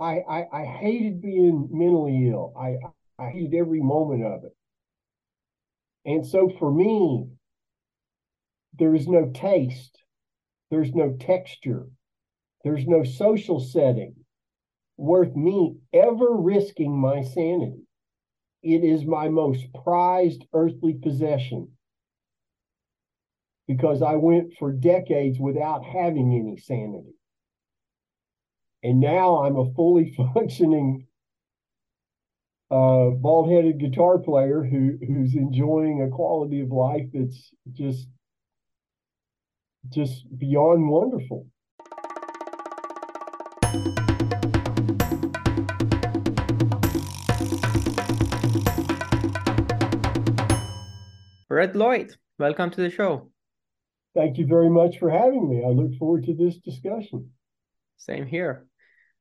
I, I, I hated being mentally ill. I, I hated every moment of it. And so for me, there is no taste, there's no texture, there's no social setting worth me ever risking my sanity. It is my most prized earthly possession because I went for decades without having any sanity. And now I'm a fully functioning uh, bald-headed guitar player who who's enjoying a quality of life that's just just beyond wonderful. Red Lloyd, welcome to the show. Thank you very much for having me. I look forward to this discussion. Same here.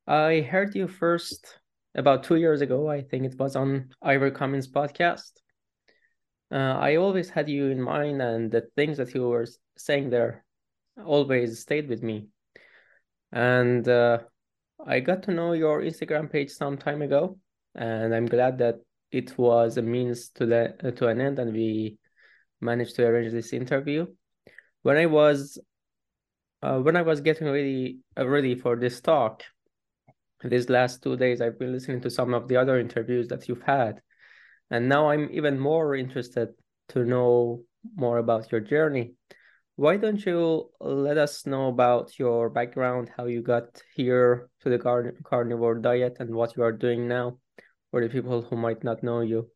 I heard you first about two years ago. I think it was on Ivor Cummins' podcast. Uh, I always had you in mind, and the things that you were saying there always stayed with me. And uh, I got to know your Instagram page some time ago, and I'm glad that it was a means to the to an end, and we managed to arrange this interview. When I was uh, when I was getting ready uh, ready for this talk, these last two days, I've been listening to some of the other interviews that you've had, and now I'm even more interested to know more about your journey. Why don't you let us know about your background, how you got here to the car- carnivore diet, and what you are doing now for the people who might not know you?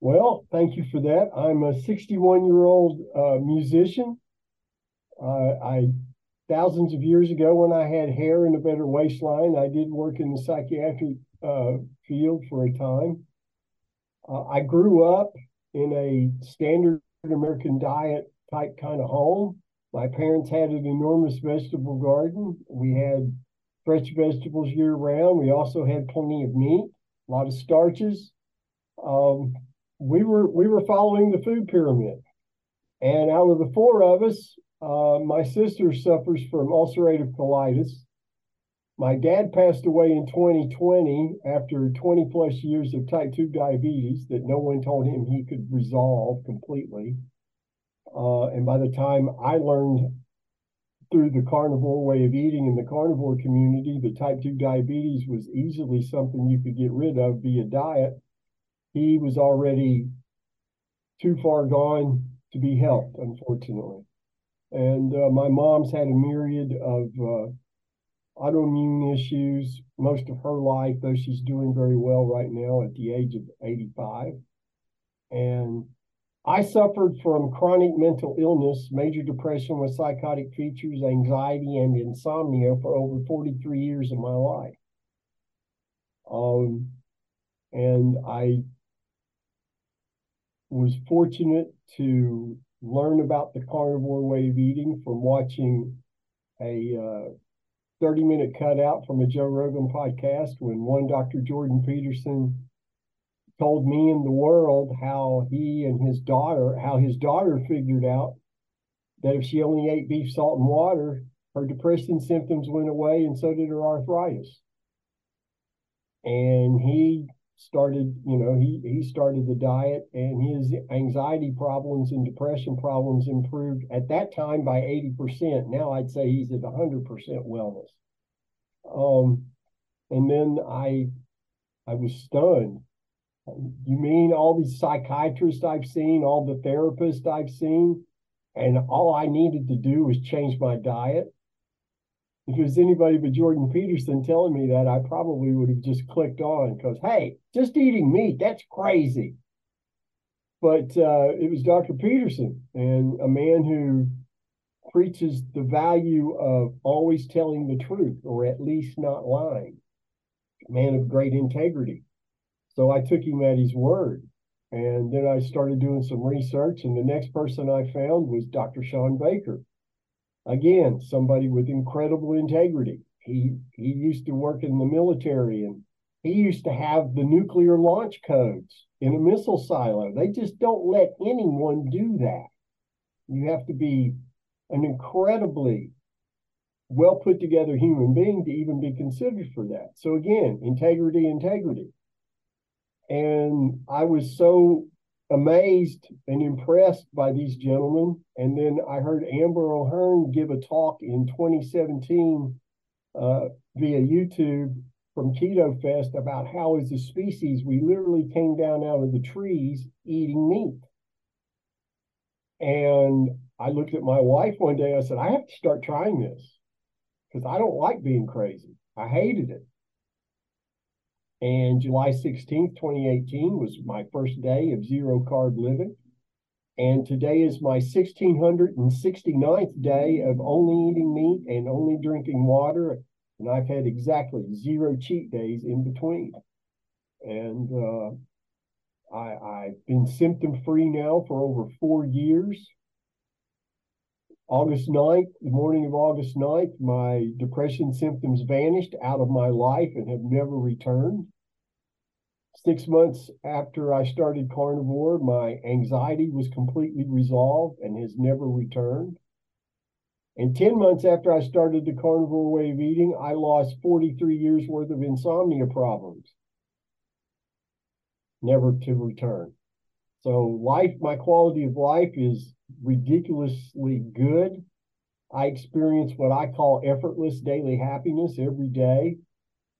Well, thank you for that. I'm a 61 year old uh, musician. Uh, I thousands of years ago, when I had hair and a better waistline, I did work in the psychiatric uh, field for a time. Uh, I grew up in a standard American diet type kind of home. My parents had an enormous vegetable garden. We had fresh vegetables year round. We also had plenty of meat, a lot of starches. Um, we were we were following the food pyramid, and out of the four of us, uh, my sister suffers from ulcerative colitis. My dad passed away in 2020 after 20 plus years of type 2 diabetes that no one told him he could resolve completely. Uh, and by the time I learned through the carnivore way of eating in the carnivore community that type 2 diabetes was easily something you could get rid of via diet, he was already too far gone to be helped, unfortunately. And uh, my mom's had a myriad of uh, autoimmune issues most of her life, though she's doing very well right now at the age of 85. And I suffered from chronic mental illness, major depression with psychotic features, anxiety, and insomnia for over 43 years of my life. Um, and I was fortunate to learn about the carnivore way of eating from watching a uh, 30 minute cutout from a Joe Rogan podcast when one Dr. Jordan Peterson told me and the world how he and his daughter, how his daughter figured out that if she only ate beef, salt, and water, her depression symptoms went away and so did her arthritis. And he started, you know, he he started the diet and his anxiety problems and depression problems improved at that time by 80%. Now I'd say he's at 100% wellness. Um, and then I I was stunned. You mean all these psychiatrists I've seen, all the therapists I've seen, and all I needed to do was change my diet? If it was anybody but Jordan Peterson telling me that, I probably would have just clicked on because, hey, just eating meat, that's crazy. But uh, it was Dr. Peterson and a man who preaches the value of always telling the truth or at least not lying, a man of great integrity. So I took him at his word. And then I started doing some research, and the next person I found was Dr. Shawn Baker again, somebody with incredible integrity. He he used to work in the military and he used to have the nuclear launch codes in a missile silo. They just don't let anyone do that. You have to be an incredibly well put together human being to even be considered for that. So again, integrity, integrity. And I was so amazed and impressed by these gentlemen. And then I heard Amber O'Hearn give a talk in 2017 uh, via YouTube from Keto Fest about how, as a species, we literally came down out of the trees eating meat. And I looked at my wife one day. I said, I have to start trying this because I don't like being crazy. I hated it. And July 16th, 2018 was my first day of zero carb living. And today is my 1669th day of only eating meat and only drinking water. And I've had exactly zero cheat days in between. And uh, I, I've been symptom free now for over four years. August 9th, the morning of August 9th, my depression symptoms vanished out of my life and have never returned. Six months after I started carnivore, my anxiety was completely resolved and has never returned. And 10 months after I started the carnivore way of eating, I lost 43 years worth of insomnia problems, never to return. So, life, my quality of life is ridiculously good. I experience what I call effortless daily happiness every day.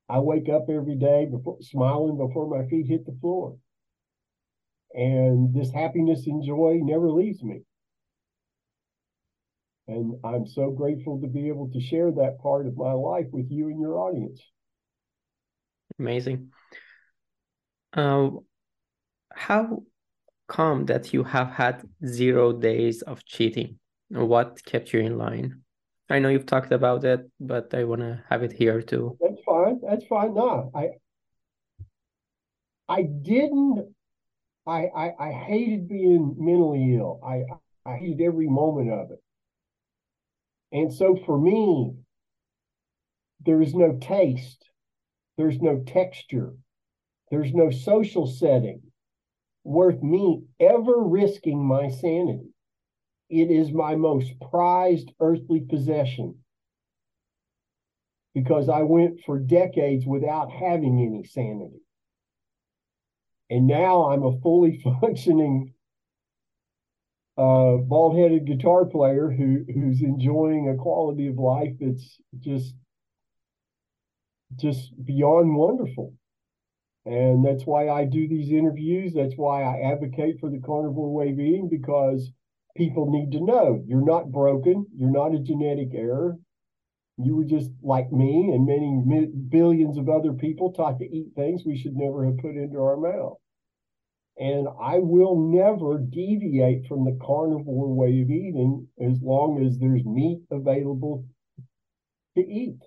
I wake up every day before smiling before my feet hit the floor. And this happiness and joy never leaves me. And I'm so grateful to be able to share that part of my life with you and your audience. Amazing. Uh, how come that you have had zero days of cheating? What kept you in line? I know you've talked about it, but I want to have it here too. That's fine. That's fine. No, I I didn't. I I, I hated being mentally ill. I I hated every moment of it. And so for me, there is no taste, there's no texture, there's no social setting, worth me ever risking my sanity. It is my most prized earthly possession because I went for decades without having any sanity. And now I'm a fully functioning uh, bald headed guitar player who, who's enjoying a quality of life that's just just beyond wonderful. And that's why I do these interviews. That's why I advocate for the carnivore way of eating because people need to know you're not broken. You're not a genetic error. You were just like me and many billions of other people taught to eat things we should never have put into our mouth. And I will never deviate from the carnivore way of eating as long as there's meat available to eat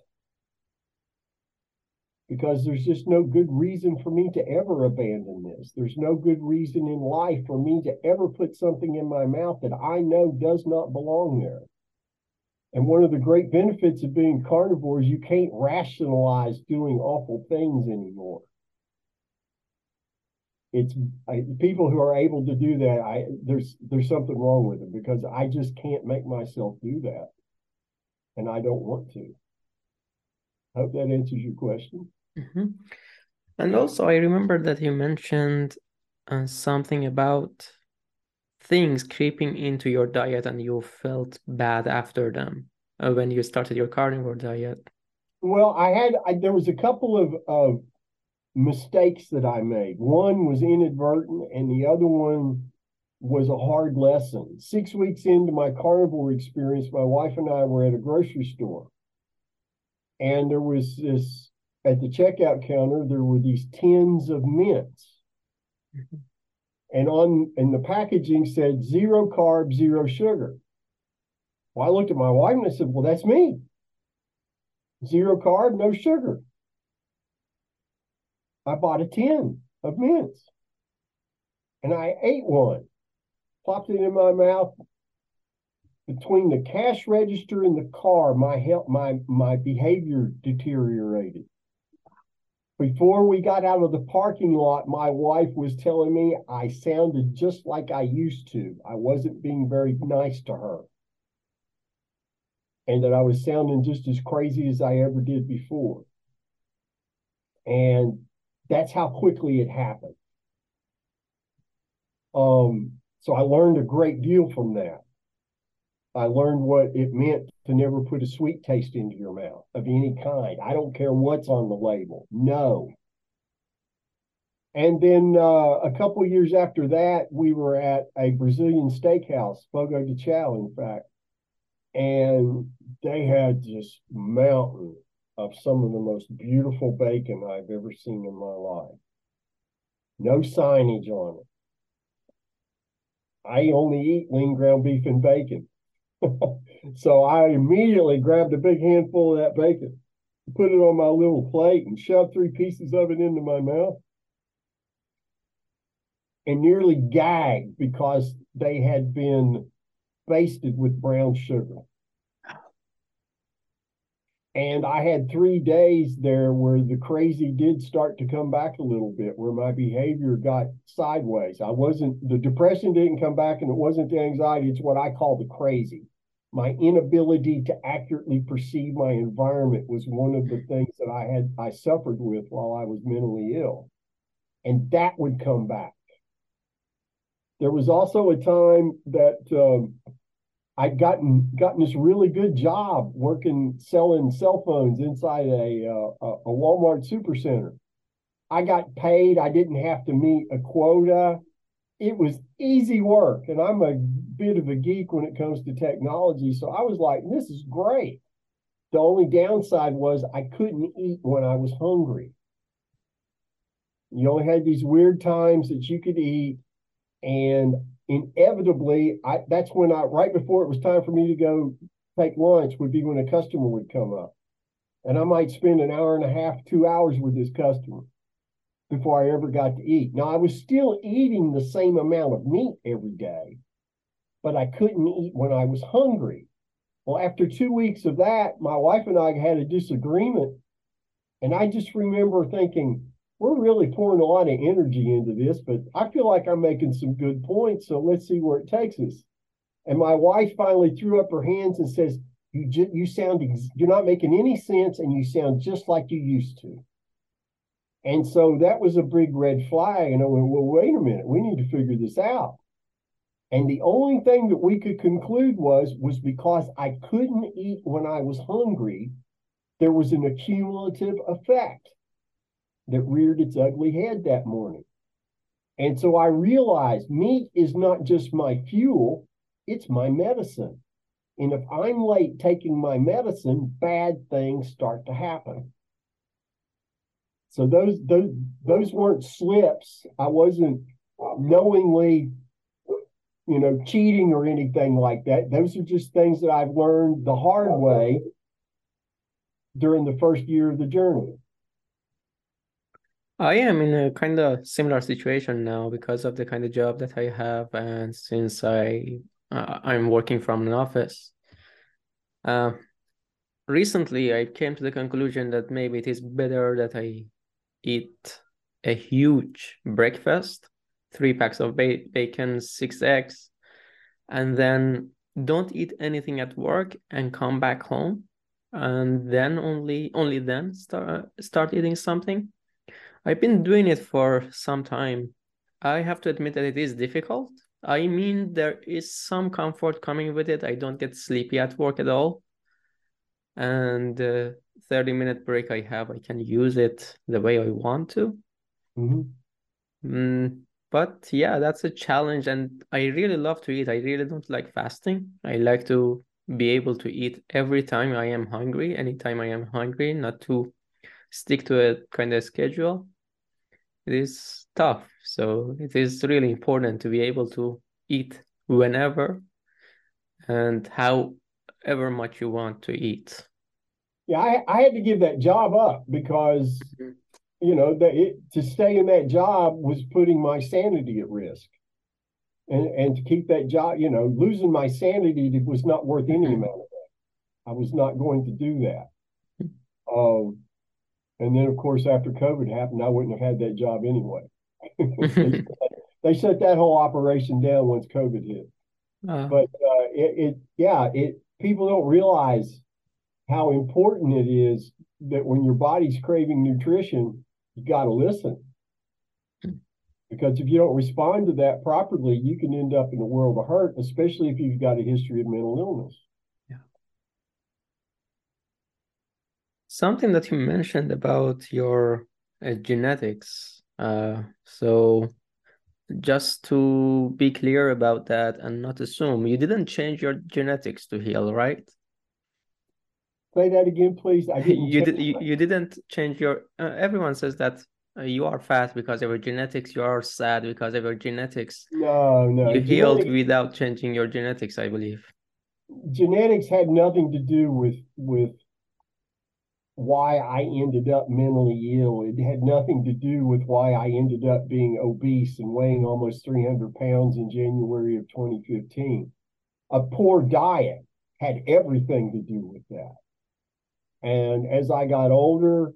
because there's just no good reason for me to ever abandon this. There's no good reason in life for me to ever put something in my mouth that I know does not belong there. And one of the great benefits of being carnivores, you can't rationalize doing awful things anymore. It's I, people who are able to do that. I there's there's something wrong with them because I just can't make myself do that, and I don't want to. I hope that answers your question. Mm-hmm. And also, I remember that you mentioned uh, something about things creeping into your diet and you felt bad after them uh, when you started your carnivore diet. Well, I had, I, there was a couple of, of mistakes that I made. One was inadvertent, and the other one was a hard lesson. Six weeks into my carnivore experience, my wife and I were at a grocery store. And there was this at the checkout counter, there were these tins of mints. Mm-hmm. And on and the packaging said zero carb, zero sugar. Well, I looked at my wife and I said, Well, that's me. Zero carb, no sugar. I bought a tin of mints. And I ate one, plopped it in my mouth. Between the cash register and the car, my health, my my behavior deteriorated. Before we got out of the parking lot, my wife was telling me I sounded just like I used to. I wasn't being very nice to her. and that I was sounding just as crazy as I ever did before. And that's how quickly it happened. Um, so I learned a great deal from that. I learned what it meant to never put a sweet taste into your mouth of any kind. I don't care what's on the label. No. And then uh, a couple years after that, we were at a Brazilian steakhouse, Fogo de Chao, in fact, and they had this mountain of some of the most beautiful bacon I've ever seen in my life. No signage on it. I only eat lean ground beef and bacon. so I immediately grabbed a big handful of that bacon, put it on my little plate, and shoved three pieces of it into my mouth. And nearly gagged because they had been basted with brown sugar. And I had three days there where the crazy did start to come back a little bit, where my behavior got sideways. I wasn't, the depression didn't come back, and it wasn't the anxiety. It's what I call the crazy. My inability to accurately perceive my environment was one of the things that I had, I suffered with while I was mentally ill. And that would come back. There was also a time that um, I'd gotten gotten this really good job working selling cell phones inside a uh, a Walmart supercenter. I got paid. I didn't have to meet a quota. It was easy work, and I'm a bit of a geek when it comes to technology. So I was like, "This is great." The only downside was I couldn't eat when I was hungry. You only had these weird times that you could eat, and inevitably, I that's when I right before it was time for me to go take lunch would be when a customer would come up. And I might spend an hour and a half, two hours with this customer before I ever got to eat. Now I was still eating the same amount of meat every day, but I couldn't eat when I was hungry. Well, after two weeks of that, my wife and I had a disagreement. And I just remember thinking, we're really pouring a lot of energy into this, but I feel like I'm making some good points. So let's see where it takes us. And my wife finally threw up her hands and says, "You ju- you sound ex- you're not making any sense, and you sound just like you used to." And so that was a big red flag. And I went, "Well, wait a minute, we need to figure this out." And the only thing that we could conclude was was because I couldn't eat when I was hungry, there was an accumulative effect that reared its ugly head that morning. And so I realized meat is not just my fuel, it's my medicine. And if I'm late taking my medicine, bad things start to happen. So those those those weren't slips. I wasn't knowingly, you know, cheating or anything like that. Those are just things that I've learned the hard way during the first year of the journey. I am in a kind of similar situation now because of the kind of job that I have, and since I uh, I'm working from an office. Uh, recently, I came to the conclusion that maybe it is better that I eat a huge breakfast, three packs of ba bacon, six eggs, and then don't eat anything at work and come back home, and then only only then start start eating something I've been doing it for some time. I have to admit that it is difficult. I mean, there is some comfort coming with it. I don't get sleepy at work at all. And the 30 minute break I have, I can use it the way I want to. Mm-hmm. Mm, but yeah, that's a challenge. And I really love to eat. I really don't like fasting. I like to be able to eat every time I am hungry, anytime I am hungry, not to stick to a kind of schedule it is tough. So it is really important to be able to eat whenever and however much you want to eat. Yeah, I, I had to give that job up because, mm-hmm. You know, that it, to stay in that job was putting my sanity at risk. And, and to keep that job, you know, losing my sanity was not worth any amount of that. I was not going to do that. Um, and then, of course, after COVID happened, I wouldn't have had that job anyway. they, they, shut that whole operation down once COVID hit. Uh, but uh, it, it, yeah, it people don't realize how important it is that when your body's craving nutrition, you got to listen. Because if you don't respond to that properly, you can end up in a world of hurt, especially if you've got a history of mental illness. Yeah. Something that you mentioned about your uh, genetics. Uh, so, just to be clear about that and not assume, you didn't change your genetics to heal, right? Say that again, please. I didn't. you did. You, you didn't change your. Uh, everyone says that uh, you are fat because of your genetics. You are sad because of your genetics. No, no. You healed without changing your genetics, I believe. Genetics had nothing to do with with why I ended up mentally ill. It had nothing to do with why I ended up being obese and weighing almost 300 pounds in January of 2015. A poor diet had everything to do with that. And as I got older,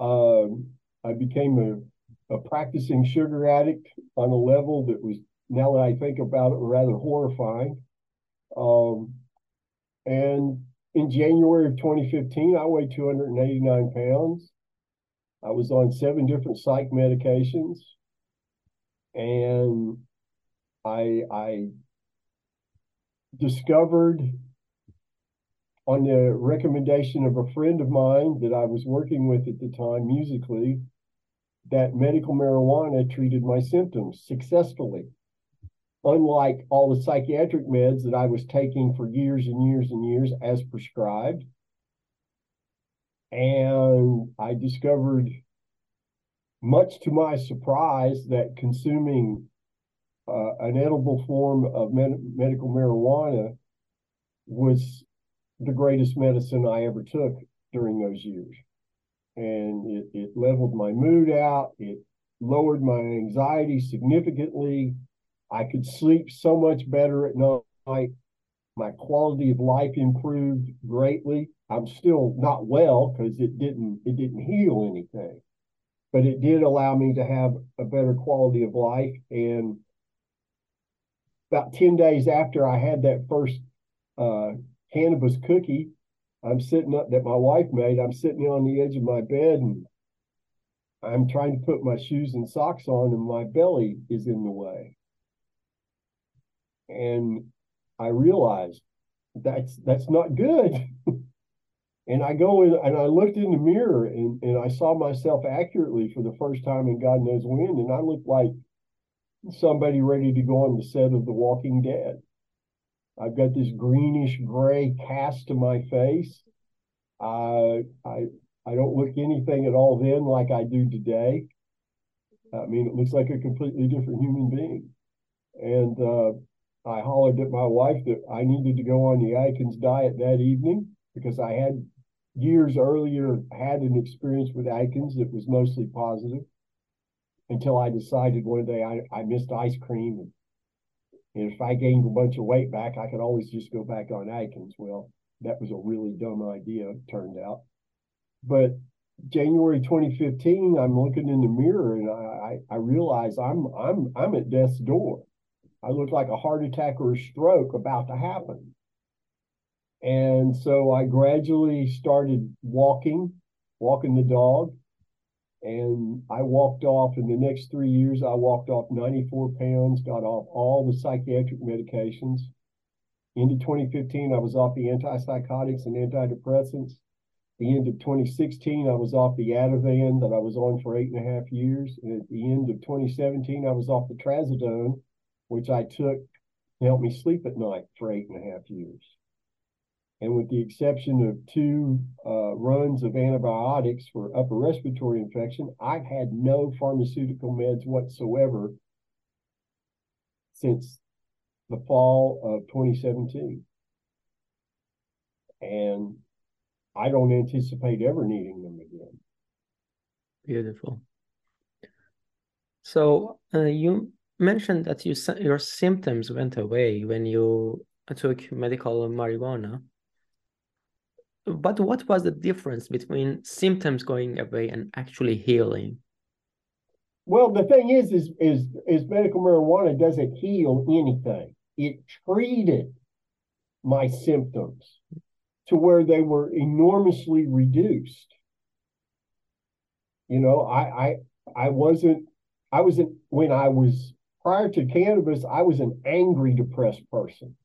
um, I became a, a practicing sugar addict on a level that was, now that I think about it, rather horrifying. Um, and in January of 2015, I weighed 289 pounds. I was on seven different psych medications. And I, I discovered on the recommendation of a friend of mine that I was working with at the time musically, that medical marijuana treated my symptoms successfully. Unlike all the psychiatric meds that I was taking for years and years and years as prescribed. And I discovered, much to my surprise, that consuming uh, an edible form of med- medical marijuana was the greatest medicine I ever took during those years. And it, it leveled my mood out. It lowered my anxiety significantly. I could sleep so much better at night. My quality of life improved greatly. I'm still not well because it didn't it didn't heal anything, but it did allow me to have a better quality of life. And about 10 days after I had that first uh, cannabis cookie. I'm sitting up that my wife made. I'm sitting on the edge of my bed and I'm trying to put my shoes and socks on, and my belly is in the way. And I realized that's that's not good. and I go in and I looked in the mirror and, and I saw myself accurately for the first time in God knows when, and I looked like somebody ready to go on the set of The Walking Dead. I've got this greenish gray cast to my face. Uh, I I don't look anything at all then like I do today. I mean, it looks like a completely different human being. And uh, I hollered at my wife that I needed to go on the Atkins diet that evening because I had years earlier had an experience with Atkins that was mostly positive until I decided one day I, I missed ice cream and and if I gained a bunch of weight back, I could always just go back on Atkins. Well, that was a really dumb idea, turned out. But January 2015, I'm looking in the mirror and I, I, I realize I'm I'm I'm at death's door. I look like a heart attack or a stroke about to happen. And so I gradually started walking, walking the dog, and I walked off in the next three years, I walked off 94 pounds, got off all the psychiatric medications. Into 2015, I was off the antipsychotics and antidepressants. The end of 2016, I was off the Ativan that I was on for eight and a half years. And at the end of 2017, I was off the trazodone, which I took to help me sleep at night for eight and a half years. And with the exception of two uh, runs of antibiotics for upper respiratory infection, I've had no pharmaceutical meds whatsoever since the fall of 2017. And I don't anticipate ever needing them again. Beautiful. So uh, you mentioned that you your symptoms went away when you took medical marijuana. But what was the difference between symptoms going away and actually healing? Well, the thing is, is is is medical marijuana doesn't heal anything. It treated my symptoms to where they were enormously reduced. You know, I I I wasn't I wasn't when I was prior to cannabis, I was an angry, depressed person.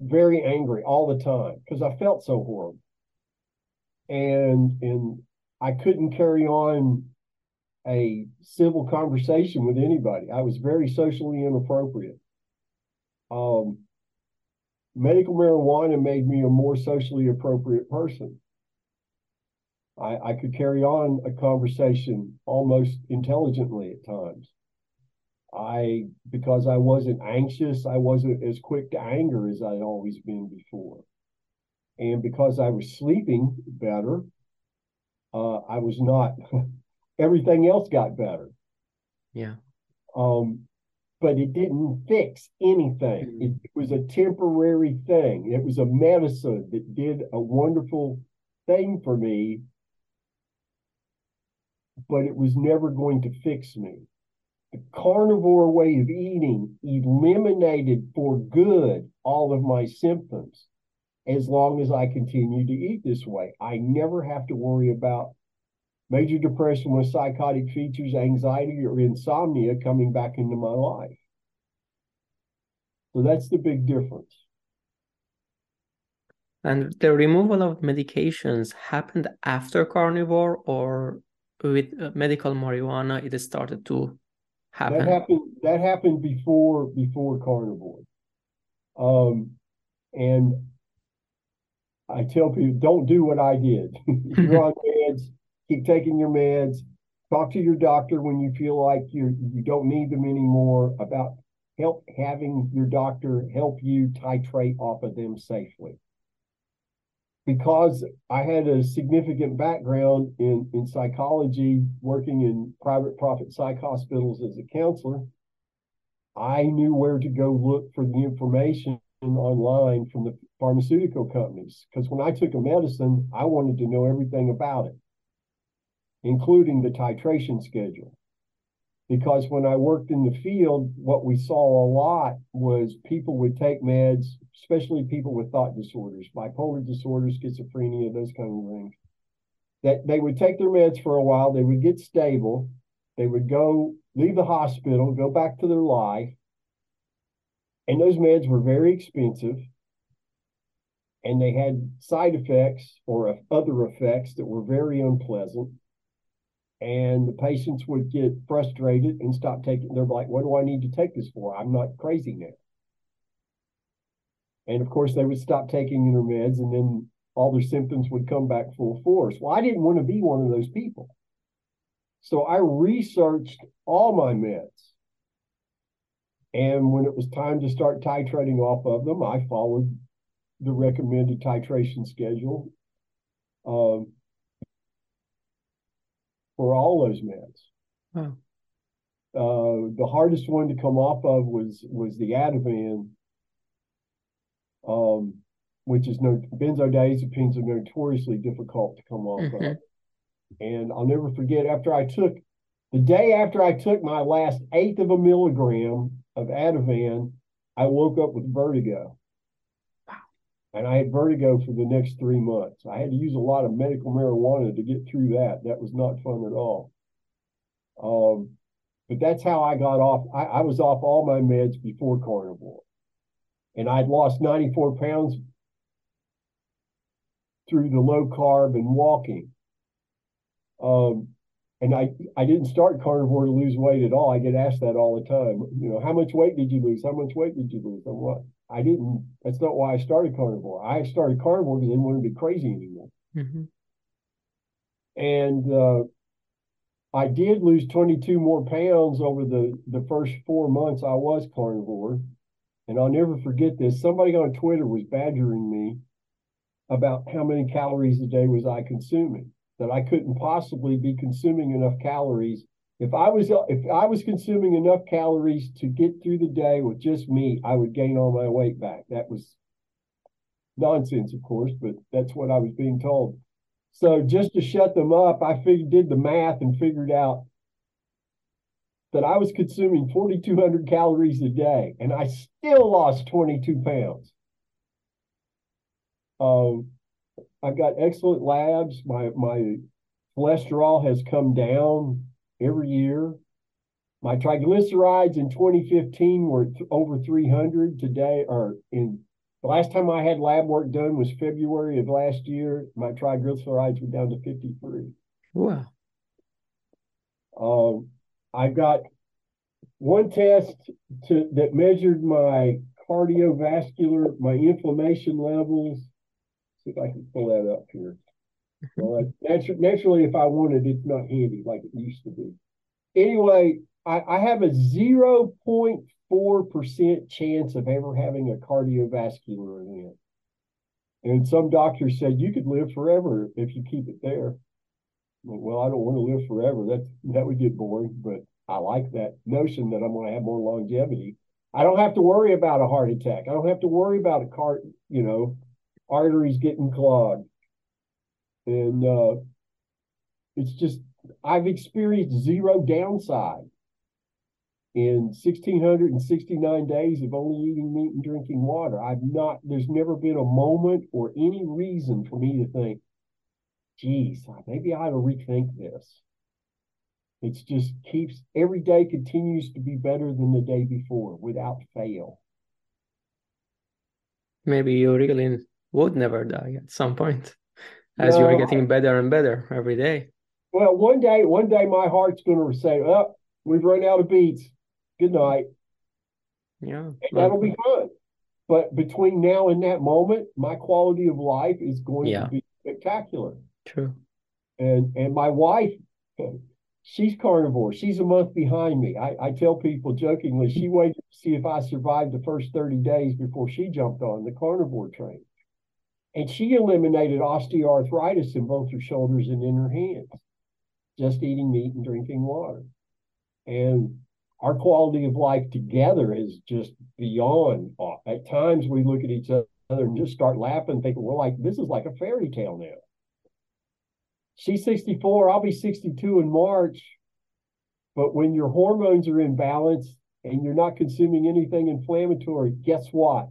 Very angry all the time because I felt so horrible. And and I couldn't carry on a civil conversation with anybody. I was very socially inappropriate. Um, medical marijuana made me a more socially appropriate person. I, I could carry on a conversation almost intelligently at times. I, because I wasn't anxious, I wasn't as quick to anger as I'd always been before. And because I was sleeping better, uh, I was not, everything else got better. Yeah. Um, but it didn't fix anything. Mm-hmm. It, it was a temporary thing. It was a medicine that did a wonderful thing for me, but it was never going to fix me. The carnivore way of eating eliminated for good all of my symptoms as long as I continue to eat this way. I never have to worry about major depression with psychotic features, anxiety, or insomnia coming back into my life. So that's the big difference. And the removal of medications happened after carnivore or with uh, medical marijuana it started to That happened that happened before before carnivore. Um and I tell people don't do what I did. You're on meds, keep taking your meds. Talk to your doctor when you feel like you you don't need them anymore about help having your doctor help you titrate off of them safely. Because I had a significant background in, in psychology, working in private profit psych hospitals as a counselor, I knew where to go look for the information online from the pharmaceutical companies. Because when I took a medicine, I wanted to know everything about it including the titration schedule. Because when I worked in the field, what we saw a lot was people would take meds, especially people with thought disorders, bipolar disorder, schizophrenia, those kind of things. That they would take their meds for a while, they would get stable, they would go leave the hospital, go back to their life. And those meds were very expensive and they had side effects or other effects that were very unpleasant and the patients would get frustrated and stop taking they're like what do i need to take this for i'm not crazy now and of course they would stop taking their meds and then all their symptoms would come back full force well i didn't want to be one of those people so i researched all my meds and when it was time to start titrating off of them i followed the recommended titration schedule um, for all those meds. Huh. Uh, the hardest one to come off of was was the Ativan, um, which is no benzodiazepines are notoriously difficult to come off mm-hmm. of. And I'll never forget after I took the day after I took my last eighth of a milligram of Ativan, I woke up with vertigo and I had vertigo for the next three months. I had to use a lot of medical marijuana to get through that. That was not fun at all. Um, but that's how I got off. I, I, was off all my meds before carnivore, and I'd lost 94 pounds through the low carb and walking. Um, and I, I didn't start carnivore to lose weight at all. I get asked that all the time. You know, how much weight did you lose? How much weight did you lose? I'm what? I didn't. That's not why I started carnivore. I started carnivore because I didn't want to be crazy anymore. Mm-hmm. And uh, I did lose 22 more pounds over the the first four months I was carnivore. And I'll never forget this. Somebody on Twitter was badgering me about how many calories a day was I consuming. That I couldn't possibly be consuming enough calories if I was if I was consuming enough calories to get through the day with just meat, I would gain all my weight back. That was nonsense, of course, but that's what I was being told. So just to shut them up, I figured did the math and figured out that I was consuming 4,200 calories a day, and I still lost 22 pounds. Um, I've got excellent labs. My my cholesterol has come down every year. My triglycerides in 2015 were th- over 300. Today, or in the last time I had lab work done was February of last year. My triglycerides were down to 53. Wow. Um, I've got one test to, that measured my cardiovascular, my inflammation levels. See if I can pull that up here. Well, natu- naturally, if I wanted, it's not handy like it used to be. Anyway, I, I have a 0.4% chance of ever having a cardiovascular event. And some doctors said you could live forever if you keep it there. Well, I don't want to live forever. That that would get boring, but I like that notion that I'm going to have more longevity. I don't have to worry about a heart attack. I don't have to worry about a car, you know, arteries getting clogged. And uh, it's just I've experienced zero downside in 1669 days of only eating meat and drinking water. I've not there's never been a moment or any reason for me to think geez, maybe I ought to rethink this. It just keeps every day continues to be better than the day before without fail. Maybe you really would never die at some point as no, you are getting better and better every day. Well, one day, one day my heart's gonna say, Oh, we've run out of beats. Good night. Yeah. And that'll be fun. But between now and that moment, my quality of life is going yeah. to be spectacular. True. And and my wife, she's carnivore. She's a month behind me. I, I tell people jokingly, she waited to see if I survived the first 30 days before she jumped on the carnivore train. And she eliminated osteoarthritis in both her shoulders and in her hands, just eating meat and drinking water. And our quality of life together is just beyond. At times we look at each other and just start laughing, thinking, we're like, this is like a fairy tale now she's 64, I'll be 62 in March. But when your hormones are in balance and you're not consuming anything inflammatory, guess what?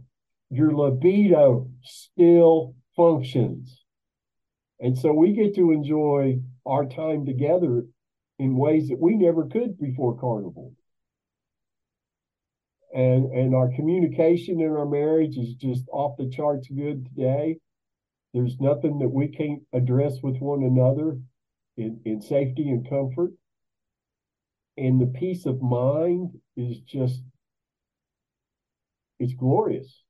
Your libido still functions. And so we get to enjoy our time together in ways that we never could before carnivore. And and our communication in our marriage is just off the charts good today. There's nothing that we can't address with one another in, in safety and comfort. And the peace of mind is just, it's glorious.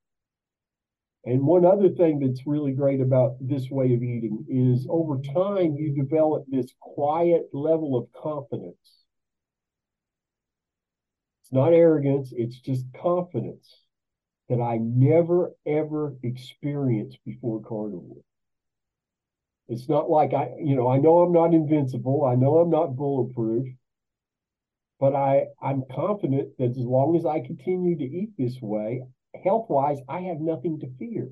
And one other thing that's really great about this way of eating is over time, you develop this quiet level of confidence. It's not arrogance, it's just confidence that I never ever experienced before Carnivore. It's not like I, you know, I know I'm not invincible. I know I'm not bulletproof, but I, I'm confident that as long as I continue to eat this way, health wise, I have nothing to fear.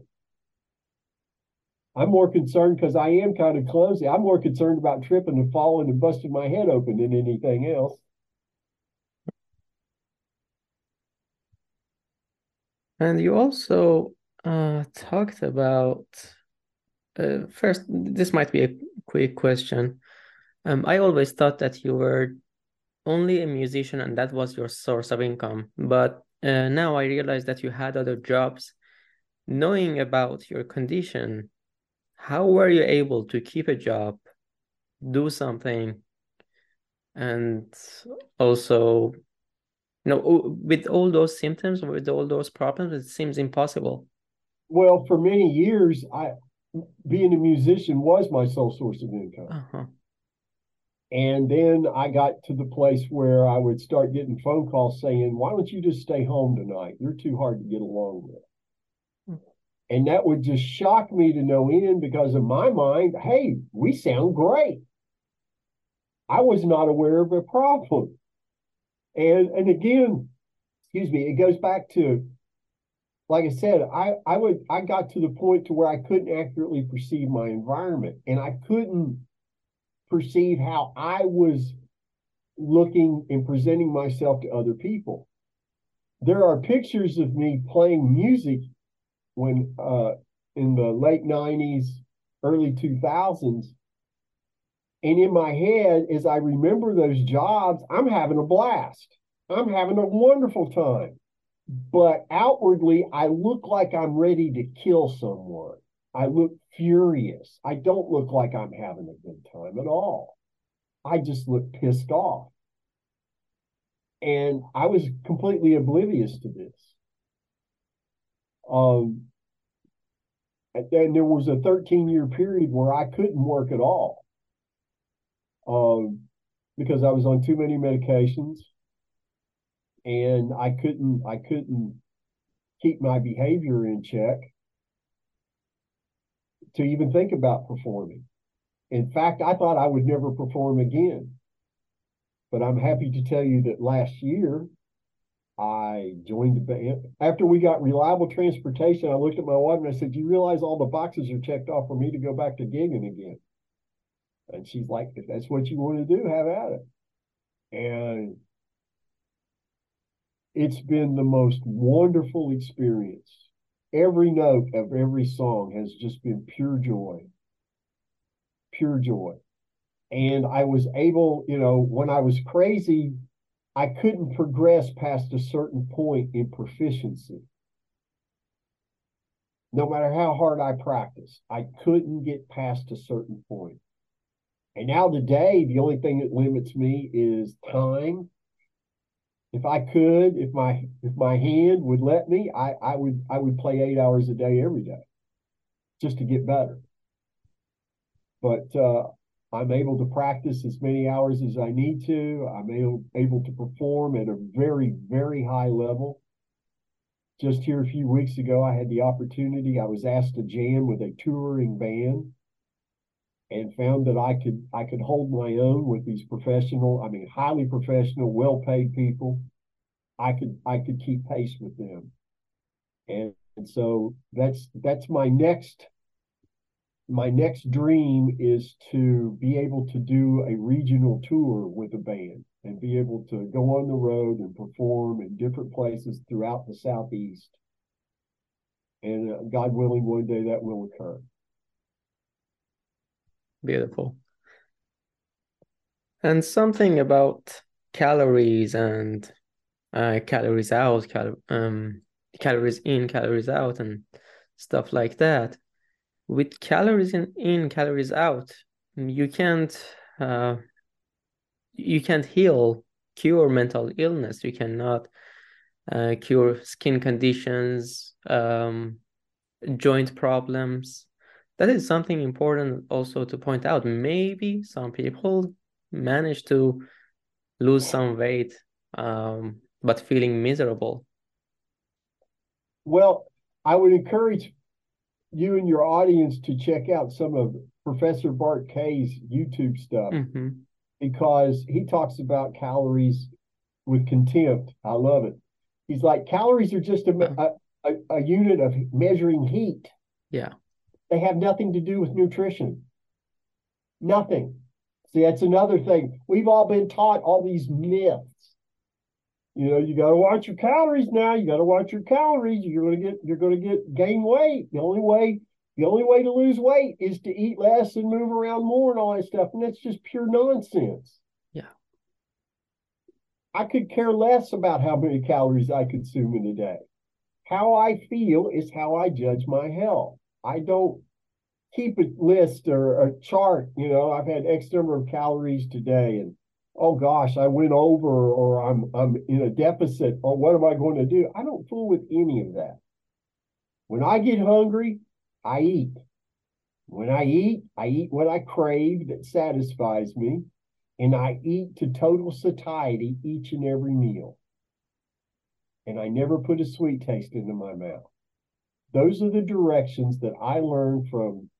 I'm more concerned because I am kind of clumsy. I'm more concerned about tripping and falling and busting my head open than anything else. And you also uh, talked about uh, first. This might be a quick question. Um, I always thought that you were only a musician and that was your source of income, but uh, now I realize that you had other jobs. Knowing about your condition, how were you able to keep a job, do something, and also know, with all those symptoms, with all those problems, it seems impossible. Well, for many years, I being a musician was my sole source of income. Uh-huh. And then I got to the place where I would start getting phone calls saying, Why don't you just stay home tonight? You're too hard to get along with. Hmm. And that would just shock me to no end because in my mind, hey, we sound great. I was not aware of a problem. And and again, excuse me, it goes back to like I said, I, I would I got to the point to where I couldn't accurately perceive my environment and I couldn't perceive how I was looking and presenting myself to other people. There are pictures of me playing music when uh, in the late 90s, early 2000s. And in my head, as I remember those jobs, I'm having a blast. I'm having a wonderful time. But outwardly, I look like I'm ready to kill someone. I look furious. I don't look like I'm having a good time at all. I just look pissed off. And I was completely oblivious to this. Um, and there was a 13 year period where I couldn't work at all um, because I was on too many medications and I couldn't I couldn't keep my behavior in check to even think about performing. In fact, I thought I would never perform again. But I'm happy to tell you that last year I joined the band. After we got reliable transportation, I looked at my wife and I said, Do you realize all the boxes are checked off for me to go back to gigging again? And she's like, If that's what you want to do, have at it. And it's been the most wonderful experience. Every note of every song has just been pure joy. Pure joy. And I was able, you know, when I was crazy, I couldn't progress past a certain point in proficiency. No matter how hard I practiced, I couldn't get past a certain point. And now today, the only thing that limits me is time. If I could, if my if my hand would let me, I, I would I would play eight hours a day every day just to get better. But uh, I'm able to practice as many hours as I need to. I'm able, able to perform at a very, very high level. Just here a few weeks ago, I had the opportunity. I was asked to jam with a touring band and found that I could I could hold my own with these professional, I mean highly professional, well-paid people. I could I could keep pace with them. And, and so that's that's my next my next dream is to be able to do a regional tour with a band and be able to go on the road and perform in different places throughout the southeast and uh, god willing one day that will occur beautiful. And something about calories and uh, calories out cal- um, calories in calories out and stuff like that. With calories in, in calories out you can't uh, you can't heal cure mental illness. You cannot uh, cure skin conditions um, joint problems that is something important also to point out maybe some people manage to lose some weight um, but feeling miserable well i would encourage you and your audience to check out some of Professor Bart Kay's YouTube stuff mm-hmm. because he talks about calories with contempt. I love it. He's like, calories are just a, a, a unit of measuring heat. Yeah. They have nothing to do with nutrition. Nothing. See, that's another thing. We've all been taught all these myths you know, you got to watch your calories now. You got to watch your calories. You're going to get you're going to get gain weight. The only way the only way to lose weight is to eat less and move around more and all that stuff. And that's just pure nonsense. Yeah. I could care less about how many calories I consume in a day. How I feel is how I judge my health. I don't keep a list or a chart. You know, I've had X number of calories today and oh gosh, I went over or I'm I'm in a deficit or what am I going to do? I don't fool with any of that. When I get hungry, I eat. When I eat, I eat what I crave that satisfies me, and I eat to total satiety each and every meal. And I never put a sweet taste into my mouth. Those are the directions that I learned from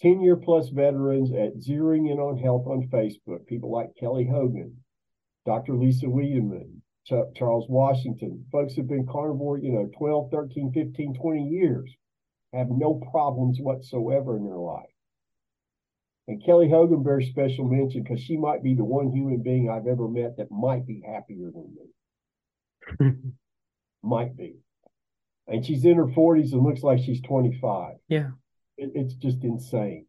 10 year plus veterans at Zeroing In on Health on Facebook, people like Kelly Hogan, Dr. Lisa Wiedemann, Ch- Charles Washington, folks have been carnivore, you know, 12, 13, 15, 20 years, have no problems whatsoever in their life. And Kelly Hogan bears special mention because she might be the one human being I've ever met that might be happier than me. might be. And she's in her 40s and looks like she's 25. Yeah. It, it's just insane.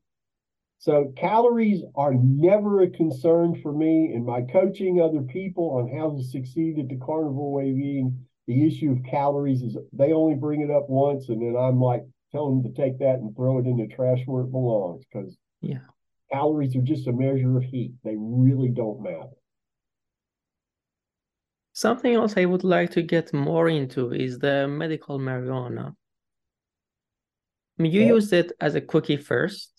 So calories are never a concern for me in my coaching other people on how to succeed at the carnivore way of eating. The issue of calories is they only bring it up once, and then I'm like telling them to take that and throw it in the trash where it belongs because yeah, calories are just a measure of heat. They really don't matter. Something else I would like to get more into is the medical marijuana. I mean, you yeah. used it as a cookie first.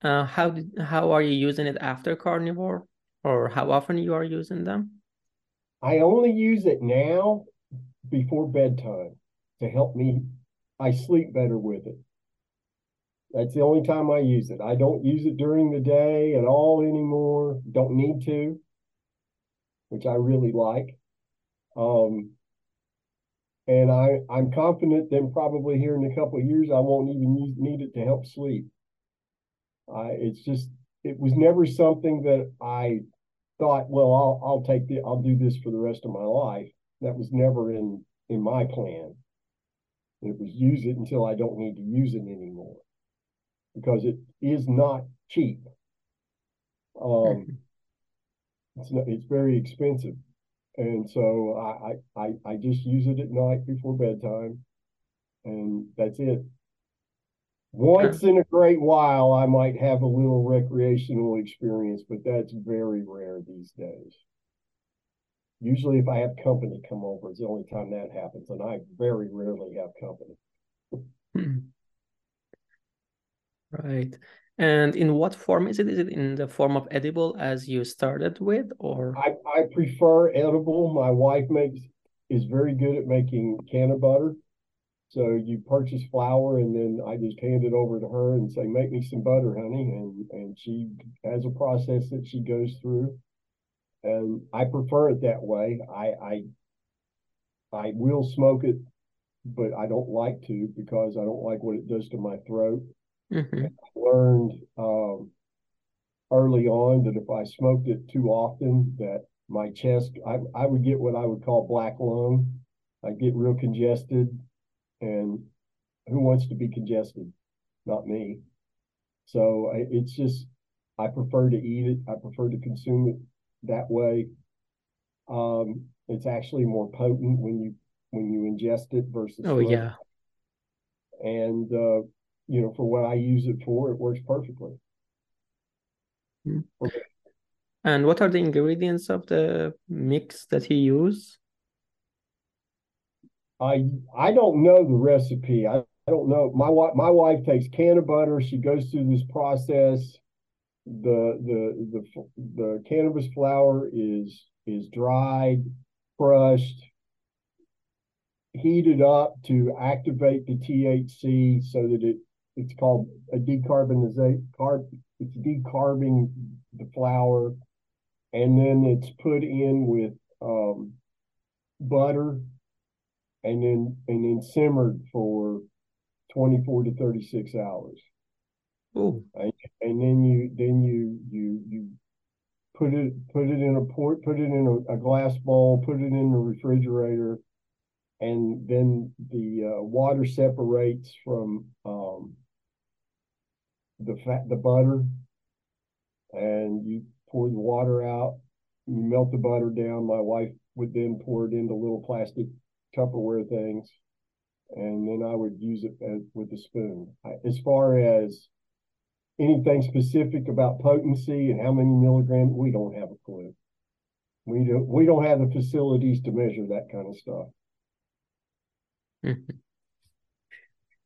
Uh, how did how are you using it after carnivore, or how often you are using them? I only use it now before bedtime to help me. I sleep better with it. That's the only time I use it. I don't use it during the day at all anymore. Don't need to which I really like. Um, and I, I'm confident that probably here in a couple of years, I won't even use, need it to help sleep. Uh, it's just, it was never something that I thought, well, I'll, I'll take the, I'll do this for the rest of my life. That was never in, in my plan. It was use it until I don't need to use it anymore because it is not cheap. Um, it's not, it's very expensive, and so I, I I just use it at night before bedtime, and that's it. Once in a great while, I might have a little recreational experience, but that's very rare these days. Usually, if I have company come over, it's the only time that happens, and I very rarely have company. Hmm. Right. And in what form is it? Is it in the form of edible as you started with, or? I, I prefer edible. My wife makes is very good at making canna butter. So you purchase flower and then I just hand it over to her and say, make me some butter, honey. And and she has a process that she goes through. And I prefer it that way. I I I will smoke it, but I don't like to because I don't like what it does to my throat. Mm-hmm. I learned um, early on that if I smoked it too often, that my chest, I, I would get what I would call black lung. I'd get real congested, and who wants to be congested? Not me. So I, it's just, I prefer to eat it. I prefer to consume it that way. Um, it's actually more potent when you when you ingest it versus. Oh yeah. And uh, you know, for what I use it for, it works perfectly. Mm. Okay. And what are the ingredients of the mix that you use? I I don't know the recipe. I, I don't know. My wife my wife takes canna butter. She goes through this process. The the the the cannabis flower is is dried, crushed, heated up to activate the THC so that it it's called a decarbonization carb it's decarbing the flower and then it's put in with um, butter and then and then simmered for 24 to 36 hours. And, and then you then you you you put it put it in a port put it in a, a glass bowl put it in the refrigerator and then the uh, water separates from um, the fat, the butter, and you pour the water out. You melt the butter down. My wife would then pour it into little plastic Tupperware things, and then I would use it as, with the spoon. As far as anything specific about potency and how many milligrams, we don't have a clue. We don't we don't have the facilities to measure that kind of stuff. Mm-hmm.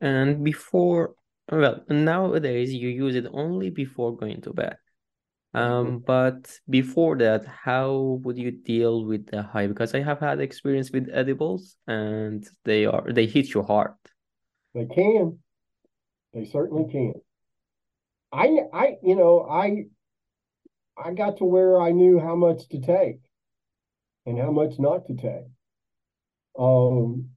And before well, nowadays you use it only before going to bed. Um, but before that, how would you deal with the high? Because I have had experience with edibles and they are they hit you hard. They can. They certainly can. I I you know, I I got to where I knew how much to take and how much not to take. Um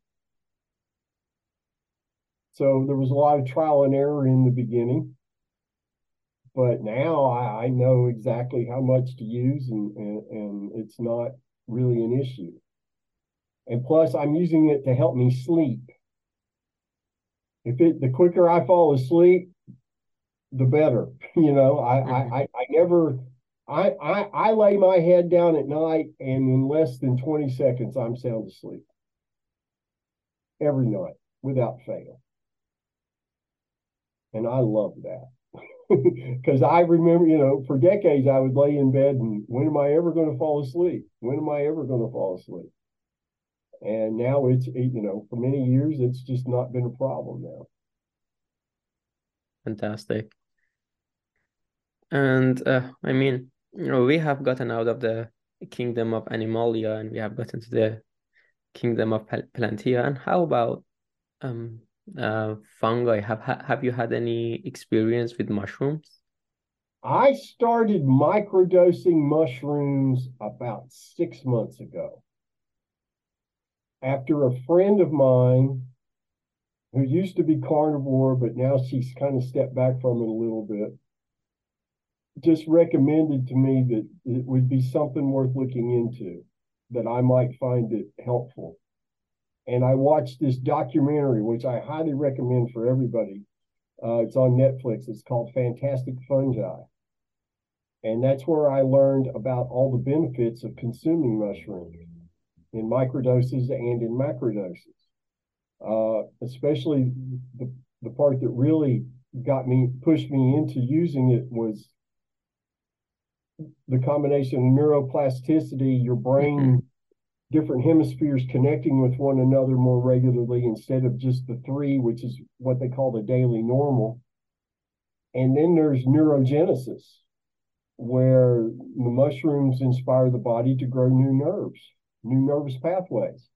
so there was a lot of trial and error in the beginning. but now I, I know exactly how much to use and, and, and it's not really an issue. And plus I'm using it to help me sleep. If it the quicker I fall asleep, the better. You know, I, mm-hmm. I, I, I never I, I I lay my head down at night and in less than 20 seconds I'm sound asleep. Every night without fail. And I love that. Because I remember, you know, for decades I would lay in bed and when am I ever going to fall asleep? When am I ever going to fall asleep? And now it's, you know, for many years, it's just not been a problem now. Fantastic. And uh, I mean, you know, we have gotten out of the kingdom of Animalia and we have gotten to the kingdom of Plantia. And how about um uh fungi? Have have you had any experience with mushrooms? I started microdosing mushrooms about six months ago after a friend of mine who used to be carnivore, but now she's kind of stepped back from it a little bit, just recommended to me that it would be something worth looking into, that I might find it helpful. And I watched this documentary, which I highly recommend for everybody. Uh, it's on Netflix. It's called Fantastic Fungi. And that's where I learned about all the benefits of consuming mushrooms in microdoses and in macrodoses. Uh, especially the, the part that really got me, pushed me into using it was the combination of neuroplasticity, your brain, mm-hmm. Different hemispheres connecting with one another more regularly instead of just the three, which is what they call the daily normal. And then there's neurogenesis, where the mushrooms inspire the body to grow new nerves new nervous pathways.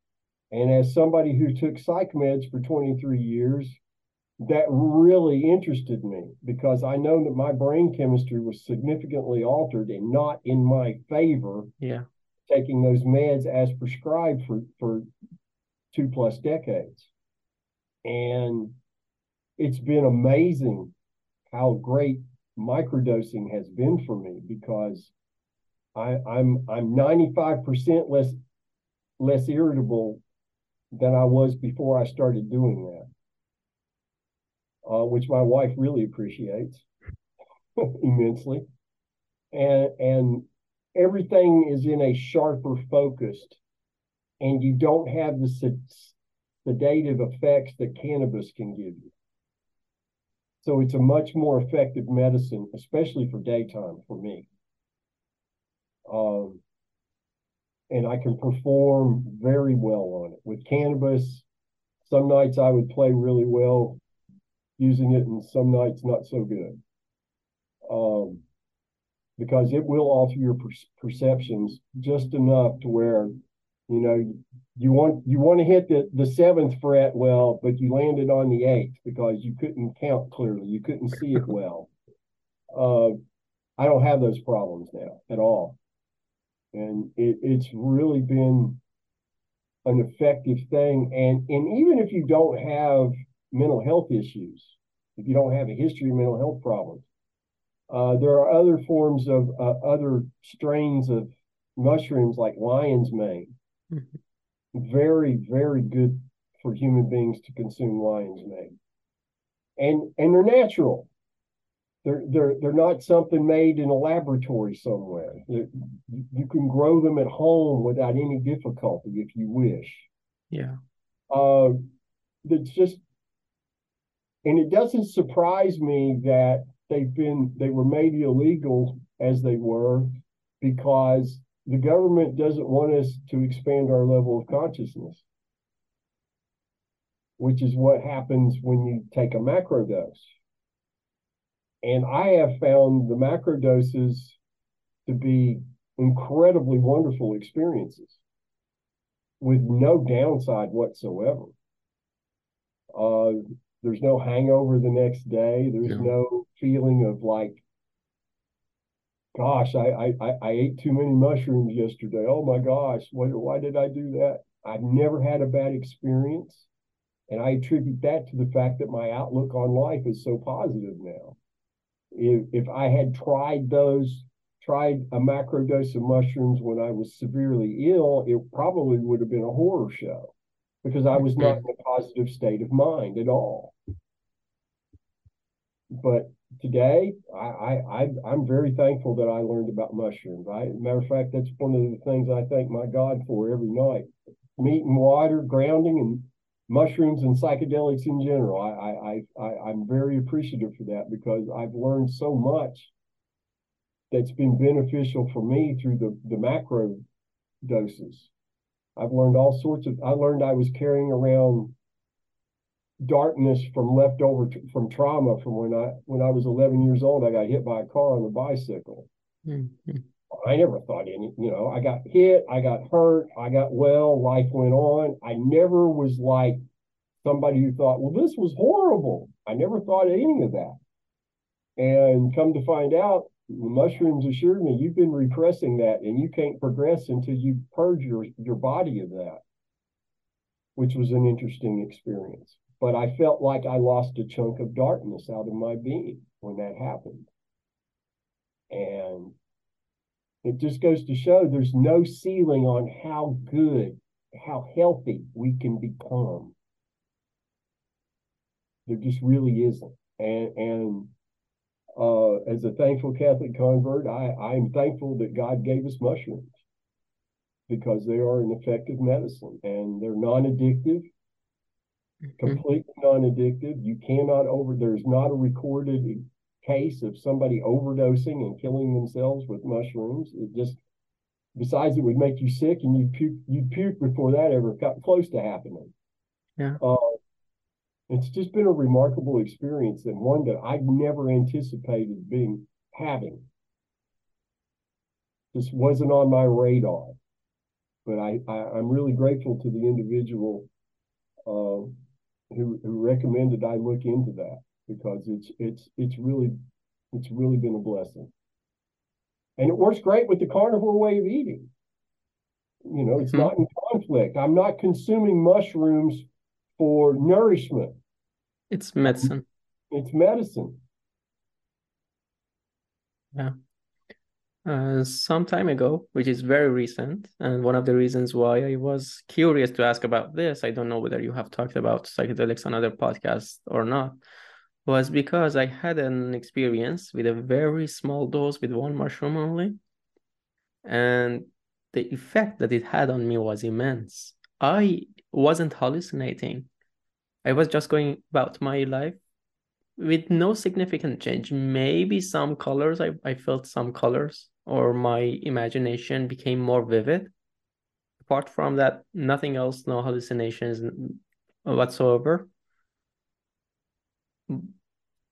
And as somebody who took psych meds for 23 years, that really interested me because I know that my brain chemistry was significantly altered and not in my favor. Yeah. Taking those meds as prescribed for, for two plus decades. And it's been amazing how great microdosing has been for me because I, I'm I'm 95% less less irritable than I was before I started doing that, uh, which my wife really appreciates immensely. And, and everything is in a sharper focused, and you don't have the sedative effects that cannabis can give you. So it's a much more effective medicine, especially for daytime for me. Um, and I can perform very well on it. With cannabis, some nights I would play really well using it, and some nights not so good. Um, because it will alter your per- perceptions just enough to where you know you want you want to hit the the seventh fret well, but you landed on the eighth because you couldn't count clearly, you couldn't see it well. Uh, I don't have those problems now at all and it, it's really been an effective thing. And and even if you don't have mental health issues, if you don't have a history of mental health problems, uh, there are other forms of uh, other strains of mushrooms like lion's mane. Mm-hmm. Very, very good for human beings to consume lion's mane. And and they're natural. They're, they're, they're not something made in a laboratory somewhere. you you can grow them at home without any difficulty if you wish. Yeah. Uh, it's just, and it doesn't surprise me that they've been, they were made illegal as they were because the government doesn't want us to expand our level of consciousness, which is what happens when you take a macro dose. And I have found the macro doses to be incredibly wonderful experiences with no downside whatsoever. Uh, there's no hangover the next day. There's yeah. no feeling of like, gosh, I, I, I ate too many mushrooms yesterday. Oh my gosh, what, why did I do that? I've never had a bad experience. And I attribute that to the fact that my outlook on life is so positive now if, if I had tried those, tried a macro dose of mushrooms when I was severely ill, it probably would have been a horror show because I was not in a positive state of mind at all. But today, I, I, I am very thankful that I learned about mushrooms. I, matter of fact, that's one of the things I thank my God for every night: meat and water, grounding, and mushrooms and psychedelics in general. I, I, I, I'm very appreciative for that because I've learned so much that's been beneficial for me through the, the macro doses. I've learned all sorts of, I learned I was carrying around darkness from leftover from trauma from when I when I was 11 years old. I got hit by a car on a bicycle. Mm-hmm. I never thought any, you know, I got hit, I got hurt, I got well, life went on. I never was like somebody who thought, well, this was horrible. I never thought any of that. And come to find out, the mushrooms assured me you've been repressing that and you can't progress until you purge your, your body of that, which was an interesting experience. But I felt like I lost a chunk of darkness out of my being when that happened. And it just goes to show there's no ceiling on how good, how healthy we can become. There just really isn't. And and uh, as a thankful Catholic convert, I, I'm thankful that God gave us mushrooms because they are an effective medicine and they're non-addictive, mm-hmm. Completely non-addictive. You cannot over. There's not a recorded case of somebody overdosing and killing themselves with mushrooms. It just, besides, it would make you sick and you'd puke, you'd puke before that ever got close to happening. Yeah. Uh, it's just been a remarkable experience and one that I never anticipated being having. This wasn't on my radar, but I, I am really grateful to the individual uh, who who recommended I look into that because it's it's it's really it's really been a blessing. And it works great with the carnivore way of eating. You know, it's mm-hmm. not in conflict. I'm not consuming mushrooms for nourishment. It's medicine. It's medicine. Yeah. Uh, some time ago, which is very recent, and one of the reasons why I was curious to ask about this, I don't know whether you have talked about psychedelics on other podcasts or not, was because I had an experience with a very small dose with one mushroom only. And the effect that it had on me was immense. I wasn't hallucinating. I was just going about my life with no significant change. Maybe some colors, I, I felt some colors, or my imagination became more vivid. Apart from that, nothing else, no hallucinations whatsoever.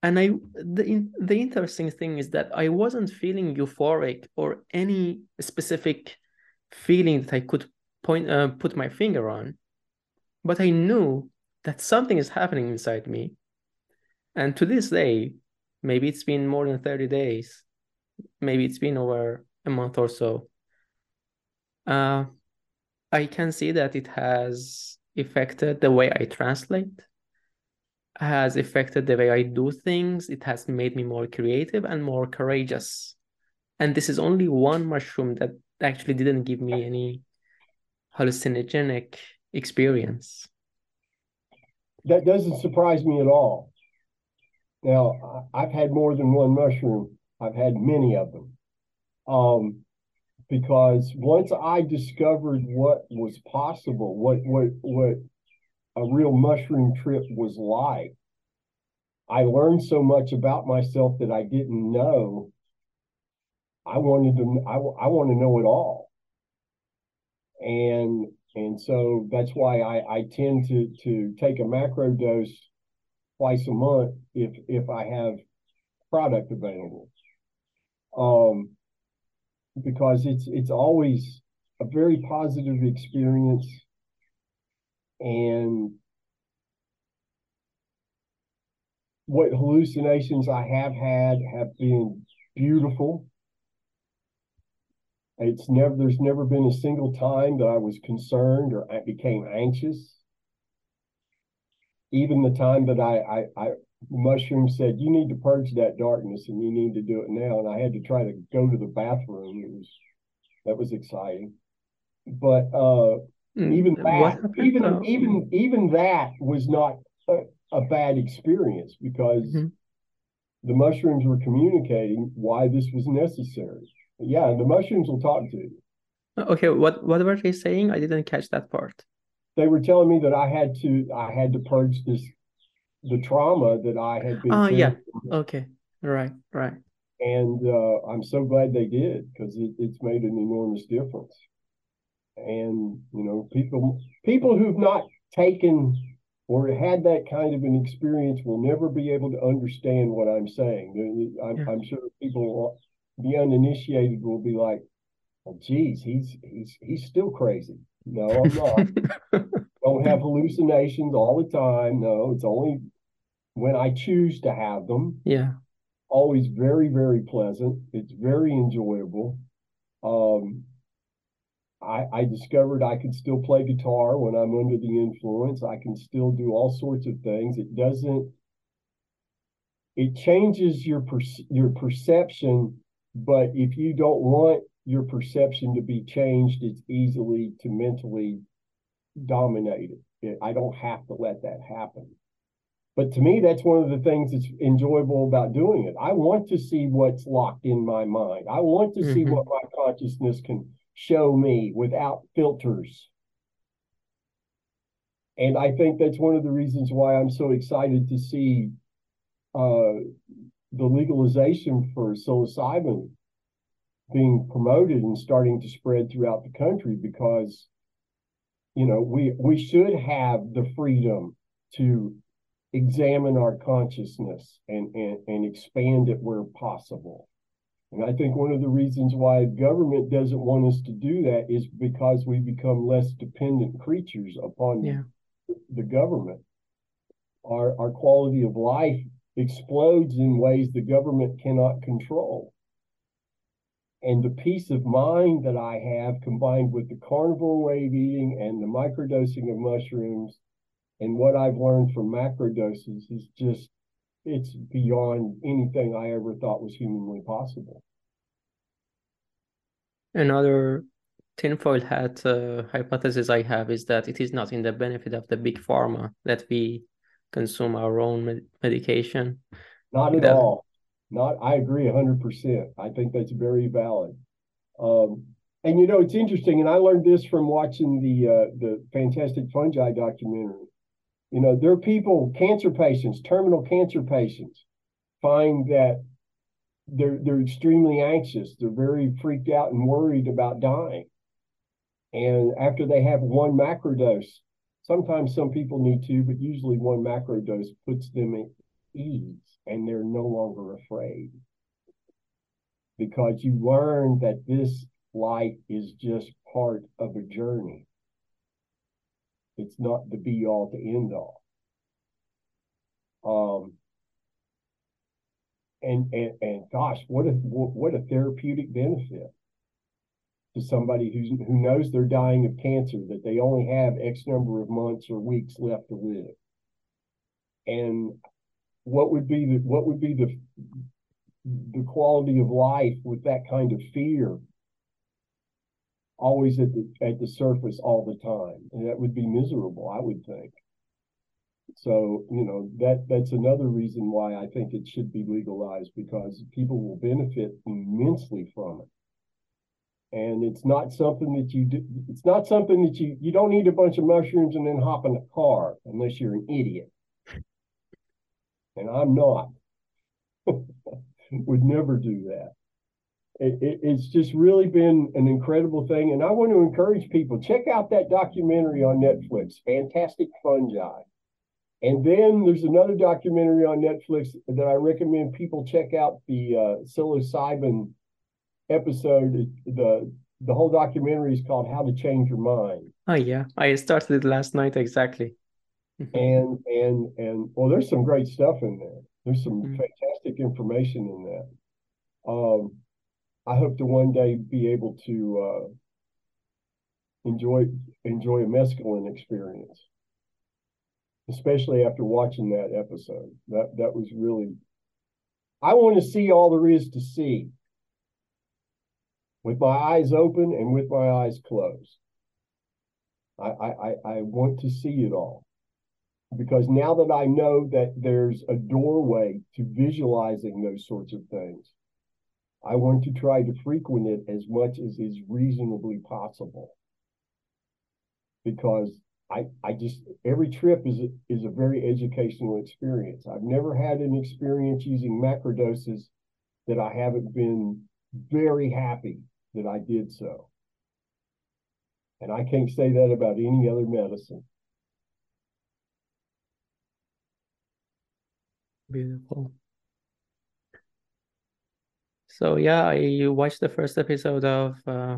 And I the the interesting thing is that I wasn't feeling euphoric or any specific feeling that I could point uh, put my finger on, but I knew that something is happening inside me, and to this day, maybe it's been more than thirty days, maybe it's been over a month or so. Uh, I can see that it has affected the way I translate has affected the way I do things. It has made me more creative and more courageous. And this is only one mushroom that actually didn't give me any hallucinogenic experience. That doesn't surprise me at all. Now, I've had more than one mushroom. I've had many of them. Um, because once I discovered what was possible, what what what a real mushroom trip was like. I learned so much about myself that I didn't know. I wanted to, I, I want to know it all. And, and so that's why I, I tend to, to take a macro dose twice a month if, if I have product available. Um, because it's, it's always a very positive experience and what hallucinations I have had have been beautiful. It's never there's never been a single time that I was concerned or I became anxious. Even the time that I I I, mushroom said, "You need to purge that darkness, and you need to do it now." And I had to try to go to the bathroom. It was that was exciting, but uh, mm, even that, even even even that was not a, a bad experience because mm-hmm. the mushrooms were communicating why this was necessary. Yeah, the mushrooms will talk to you. Okay, what what were they saying? I didn't catch that part. They were telling me that I had to I had to purge this the trauma that I had been. Oh yeah. Okay. Right. Right. And uh, I'm so glad they did because it, it's made an enormous difference. And you know, people people who've not taken or had that kind of an experience will never be able to understand what I'm saying. I'm, yeah. I'm sure people, the uninitiated, will be like, "Oh, geez, he's he's he's still crazy." No, I'm not. Don't have hallucinations all the time. No, it's only when I choose to have them. Yeah. Always very, very pleasant. It's very enjoyable. Um, I, I discovered I can still play guitar when I'm under the influence. I can still do all sorts of things. It doesn't. It changes your per, your perception, but if you don't want your perception to be changed, it's easily to mentally dominate it. I don't have to let that happen. But to me, that's one of the things that's enjoyable about doing it. I want to see what's locked in my mind. I want to mm-hmm. see what my consciousness can show me without filters. And I think that's one of the reasons why I'm so excited to see uh, the legalization for psilocybin being promoted and starting to spread throughout the country because you know we we should have the freedom to examine our consciousness and, and, and expand it where possible. And I think one of the reasons why government doesn't want us to do that is because we become less dependent creatures upon yeah. the government. Our, our quality of life explodes in ways the government cannot control. And the peace of mind that I have combined with the carnivore way of eating and the microdosing of mushrooms and what I've learned from macrodoses is just it's beyond anything I ever thought was humanly possible. Another tinfoil hat uh, hypothesis I have is that it is not in the benefit of the big pharma that we consume our own med- medication. Not at that... all. Not. I agree hundred percent. I think that's very valid. Um, and you know, it's interesting, and I learned this from watching the uh, the Fantastic Fungi documentary. You know, there are people, cancer patients, terminal cancer patients, find that they're they're extremely anxious. They're very freaked out and worried about dying. And after they have one macrodose, sometimes some people need two, but usually one macrodose puts them at ease and they're no longer afraid. Because you learn that this life is just part of a journey. It's not the be all to end all. Um, and, and and gosh, what a what a therapeutic benefit to somebody who's who knows they're dying of cancer that they only have X number of months or weeks left to live. And what would be the what would be the the quality of life with that kind of fear always at the at the surface all the time. And that would be miserable, I would think. So, you know, that that's another reason why I think it should be legalized because people will benefit immensely from it. And it's not something that you do, it's not something that you you don't need a bunch of mushrooms and then hop in a car unless you're an idiot. And I'm not. would never do that it, it, it's just really been an incredible thing. And I want to encourage people check out that documentary on Netflix, Fantastic Fungi. And then there's another documentary on Netflix that I recommend people check out the uh, psilocybin episode. The the whole documentary is called How to Change Your Mind. Oh yeah, I started it last night exactly. and and and well, there's some great stuff in there. There's some mm-hmm. fantastic information in that. Um, I hope to one day be able to uh, enjoy enjoy a mescaline experience. especially after watching that episode. That that was really I want to see all there is to see with my eyes open and with my eyes closed. I, I, I want to see it all because now that I know that there's a doorway to visualizing those sorts of things, I want to try to frequent it as much as is reasonably possible. Because I, I just every trip is a, is a very educational experience. I've never had an experience using macrodoses that I haven't been very happy that I did so. And I can't say that about any other medicine. Beautiful. So yeah, I watched the first episode of uh,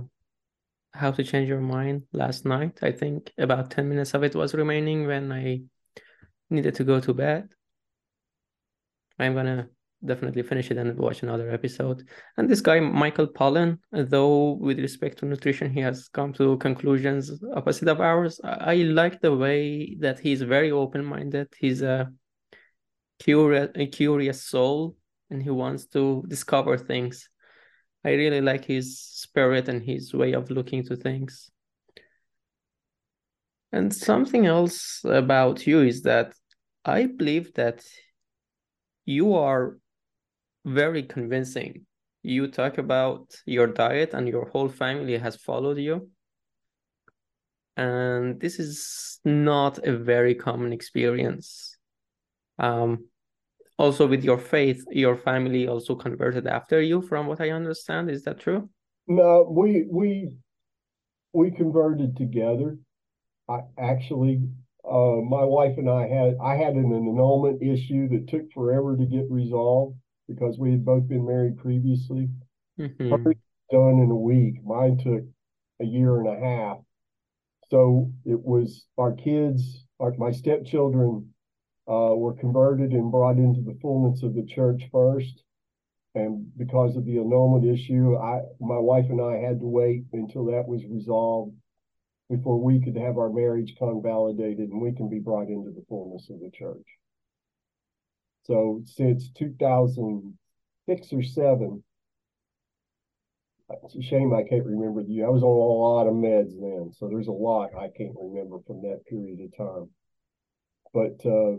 How to Change Your Mind last night. I think about 10 minutes of it was remaining when I needed to go to bed. I'm gonna definitely finish it and watch another episode. And this guy, Michael Pollan, though with respect to nutrition, he has come to conclusions opposite of ours. I, I like the way that he's very open-minded. He's a curious, a curious soul, and he wants to discover things. I really like his spirit and his way of looking to things. And something else about you is that I believe that you are very convincing. You talk about your diet and your whole family has followed you. And this is not a very common experience. Um, also, with your faith, your family also converted after you, from what I understand. Is that true? No, we we we converted together. I actually uh, my wife and I had I had an annulment issue that took forever to get resolved because we had both been married previously. Mm-hmm. done in a week. Mine took a year and a half. So it was our kids, our, my stepchildren uh, were converted and brought into the fullness of the church first. And because of the annulment issue, I my wife and I had to wait until that was resolved before we could have our marriage convalidated and we can be brought into the fullness of the church. So since 2006 or seven, it's a shame I can't remember the. Year. I was on a lot of meds then, so there's a lot I can't remember from that period of time. But uh,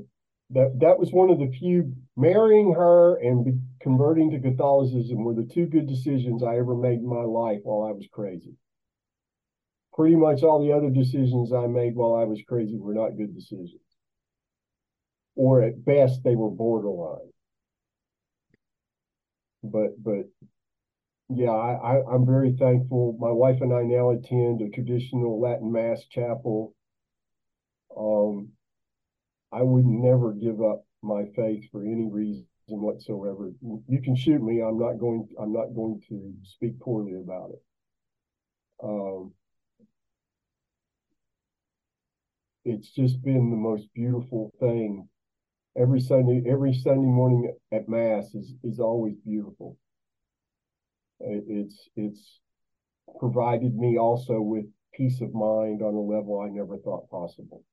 that that was one of the few. Marrying her and be, converting to Catholicism were the two good decisions I ever made in my life while I was crazy. Pretty much all the other decisions I made while I was crazy were not good decisions or at best they were borderline. But but yeah, I, I I'm very thankful. My wife and I now attend a traditional Latin Mass chapel. Um, I would never give up my faith for any reason whatsoever. You can shoot me. I'm not going. I'm not going to speak poorly about it. Um, it's just been the most beautiful thing every Sunday, every Sunday morning at Mass is is always beautiful. It's it's provided me also with peace of mind on a level I never thought possible.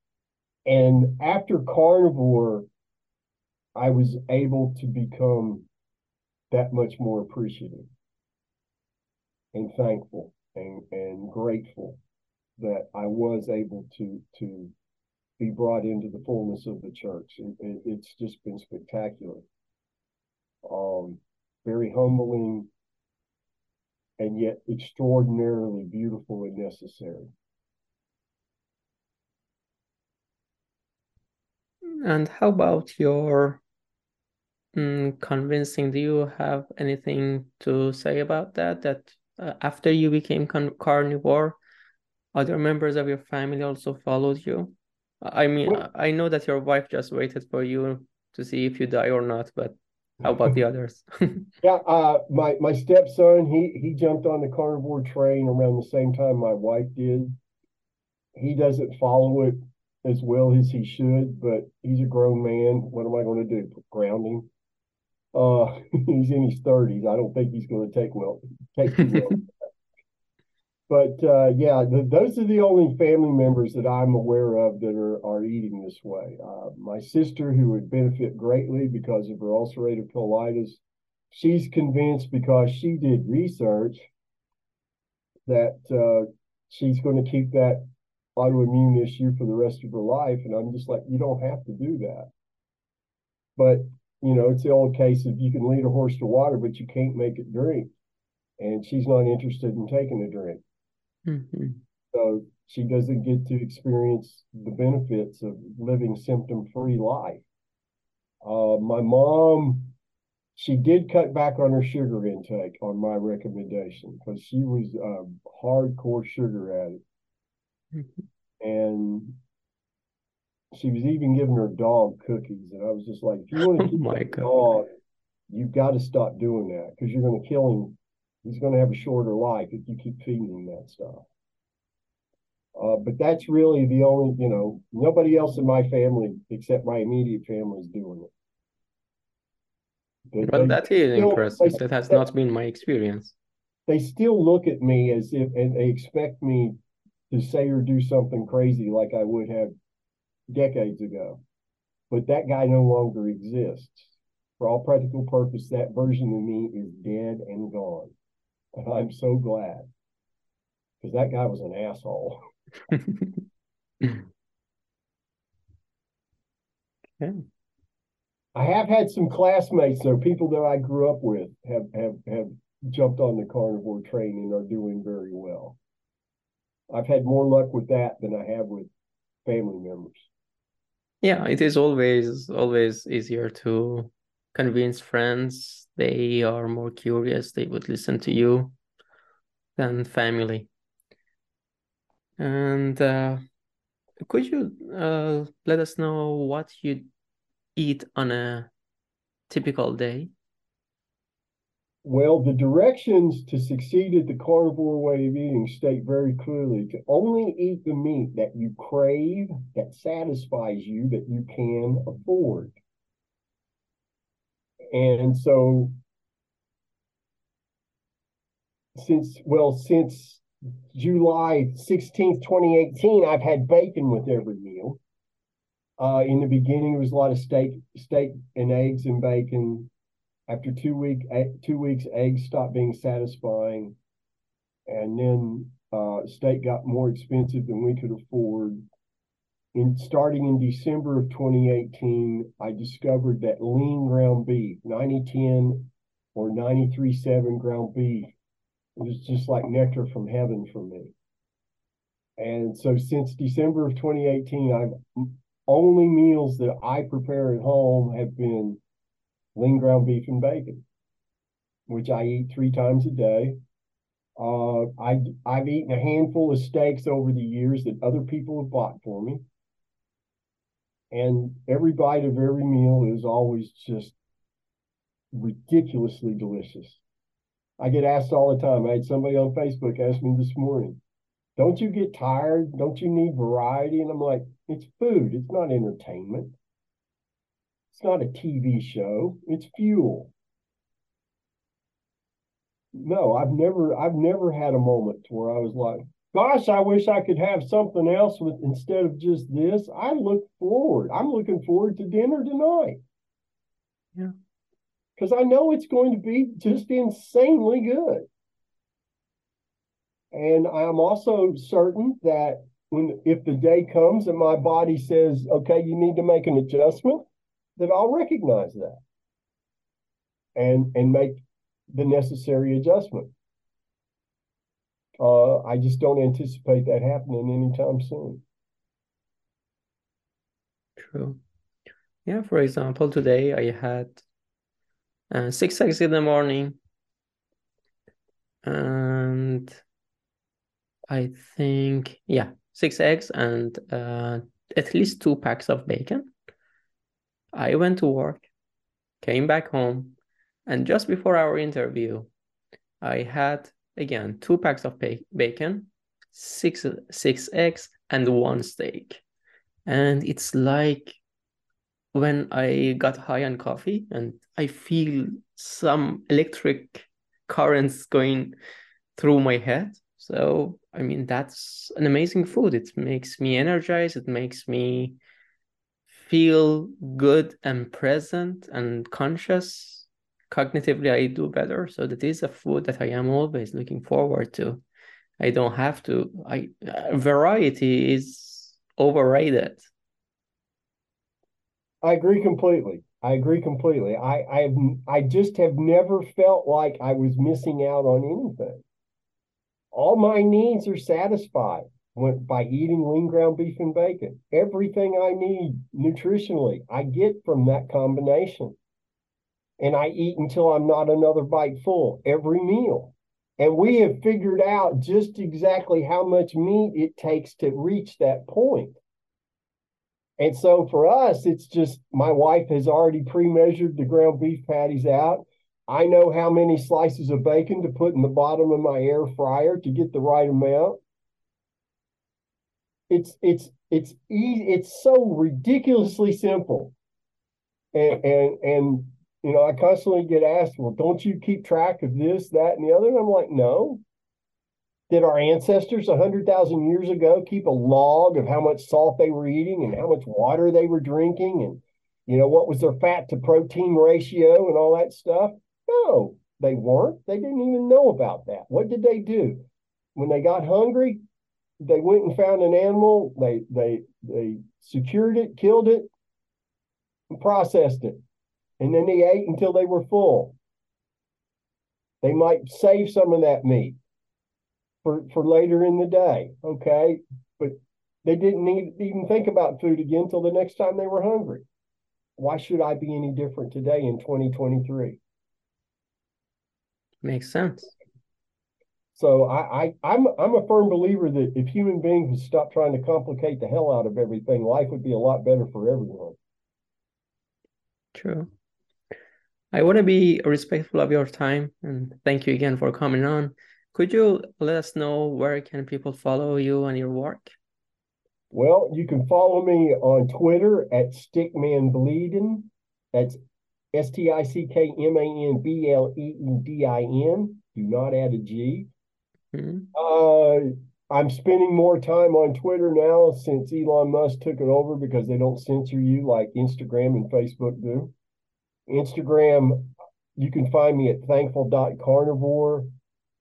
And after carnivore, I was able to become that much more appreciative and thankful and, and grateful that I was able to to be brought into the fullness of the church. It, it, it's just been spectacular. Um, very humbling and yet extraordinarily beautiful and necessary. And how about your mm, convincing? Do you have anything to say about that? That uh, after you became carnivore, other members of your family also followed you? I mean, well, I know that your wife just waited for you to see if you die or not, but how about the others? yeah, uh, my my stepson, he he jumped on the carnivore train around the same time my wife did. He doesn't follow it as well as he should, but he's a grown man. What am I going to do? Ground him? Uh, he's in his thirties. I don't think he's going to take well take well. but uh, yeah, the, those are the only family members that I'm aware of that are, are eating this way. Uh, my sister, who would benefit greatly because of her ulcerative colitis, she's convinced because she did research that uh, she's going to keep that autoimmune issue for the rest of her life. And I'm just like, you don't have to do that. But, you know, it's the old case of you can lead a horse to water, but you can't make it drink. And she's not interested in taking a drink. Mm-hmm. So she doesn't get to experience the benefits of living symptom free life. Uh, my mom, she did cut back on her sugar intake on my recommendation because she was a hardcore sugar addict. Mm-hmm. And she was even giving her dog cookies. And I was just like, if you want to Oh keep my God. dog, you've got to stop doing that because you're going to kill him. He's going to have a shorter life if you keep feeding him that stuff. Uh, but that's really the only, you know, nobody else in my family except my immediate family is doing it. But Well, they- that is still- impressive. they- That has they- not been my experience. they still look at me as if and they expect me to say or do something crazy like I would have decades ago. But that guy no longer exists. For all practical purpose, that version of me is dead and gone. And I'm so glad. Because that guy was an asshole. Okay. I have had some classmates, though, people that I grew up with have have have jumped on the carnivore train and are doing very well. I've had more luck with that than I have with family members. Yeah, it is always always easier to convince friends. They are more curious. They would listen to you than family. And uh, could you uh, let us know what you eat on a typical day? Well, the directions to succeed at the carnivore way of eating state very clearly to only eat the meat that you crave, that satisfies you, that you can afford. And so, since, well, since July 16th, 2018, I've had bacon with every meal. Uh, in the beginning, it was a lot of steak, steak and eggs and bacon after two week two weeks eggs stopped being satisfying and then uh, steak got more expensive than we could afford. In starting in december of 2018 i discovered that lean ground beef 9010 or 93.7 ground beef was just like nectar from heaven for me. And so since december of 2018 i've only meals that i prepare at home have been lean ground beef and bacon, which I eat three times a day. Uh, I I've eaten a handful of steaks over the years that other people have bought for me, and every bite of every meal is always just ridiculously delicious. I get asked all the time. I had somebody on Facebook ask me this morning, "Don't you get tired? Don't you need variety?" And I'm like, "It's food. It's not entertainment." It's not a TV show. It's fuel. No, I've never I've never had a moment where I was like, gosh, I wish I could have something else with instead of just this. I look forward. I'm looking forward to dinner tonight. Yeah. Because I know it's going to be just insanely good. And I'm also certain that when if the day comes and my body says, okay, you need to make an adjustment, that I'll recognize that and and make the necessary adjustment. Uh, I just don't anticipate that happening anytime soon. True. Yeah, for example, today I had uh, six eggs in the morning, and I think, yeah, six eggs and uh, at least two packs of bacon. I went to work, came back home, and just before our interview, I had again two packs of bacon, six six eggs, and one steak. And it's like when I got high on coffee and I feel some electric currents going through my head. So, I mean, that's an amazing food. It makes me energized, it makes me feel good and present and conscious. Cognitively, I do better. So, that is a food that I am always looking forward to. I don't have to. I uh, variety is overrated. I agree completely. I agree completely. I I I just have never felt like I was missing out on anything. All my needs are satisfied by eating lean ground beef and bacon. Everything I need nutritionally, I get from that combination. And I eat until I'm not another bite full every meal. And we have figured out just exactly how much meat it takes to reach that point. And so for us, it's just my wife has already pre measured the ground beef patties out. I know how many slices of bacon to put in the bottom of my air fryer to get the right amount. It's it's it's easy. It's so ridiculously simple. And and and you know, I constantly get asked, well, don't you keep track of this, that, and the other? And I'm like, no. Did our ancestors 100,000 years ago keep a log of how much salt they were eating and how much water they were drinking and, you know, what was their fat to protein ratio and all that stuff? No, they weren't. They didn't even know about that. What did they do? When they got hungry, they went and found an animal, they they they secured it, killed it, and processed it and then they ate until they were full. They might save some of that meat for, for later in the day, okay? But they didn't need, even think about food again until the next time they were hungry. Why should I be any different today in 2023? Makes sense. So I, I I'm I'm a firm believer that if human beings would stop trying to complicate the hell out of everything, life would be a lot better for everyone. True. I want to be respectful of your time and thank you again for coming on. Could you let us know where can people follow you and your work? Well, you can follow me on Twitter at Stickman Bleeding. That's S T I C K M A N B L E E D I N. Do not add a G. Mm-hmm. Uh, I'm spending more time on Twitter now since Elon Musk took it over because they don't censor you like Instagram and Facebook do. Instagram, you can find me at thankful.carnivore.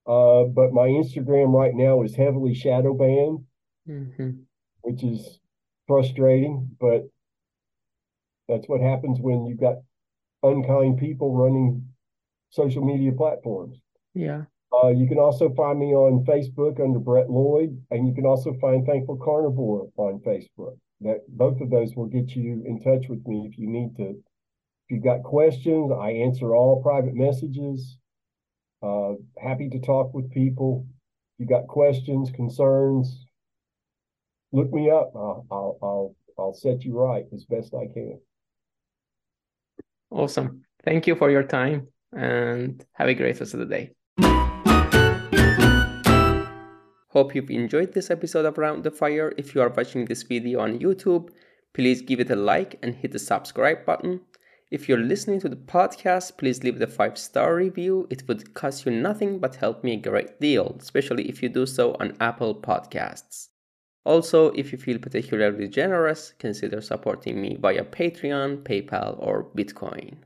Uh, but my Instagram right now is heavily shadow banned, mm-hmm. which is frustrating, but that's what happens when you've got unkind people running social media platforms. Yeah. Uh, you can also find me on Facebook under Brett Lloyd, and you can also find Thankful Carnivore on Facebook. That both of those will get you in touch with me if you need to if you've got questions, I answer all private messages. Uh, happy to talk with people. If you got questions, concerns, look me up. I'll, I'll, I'll, I'll set you right as best I can. Awesome. Thank you for your time and have a great rest of the day. Hope you've enjoyed this episode of Around the Fire. If you are watching this video on YouTube, please give it a like and hit the subscribe button. If you're listening to the podcast, please leave the five star review. It would cost you nothing but help me a great deal, especially if you do so on Apple Podcasts. Also, if you feel particularly generous, consider supporting me via Patreon, PayPal, or Bitcoin.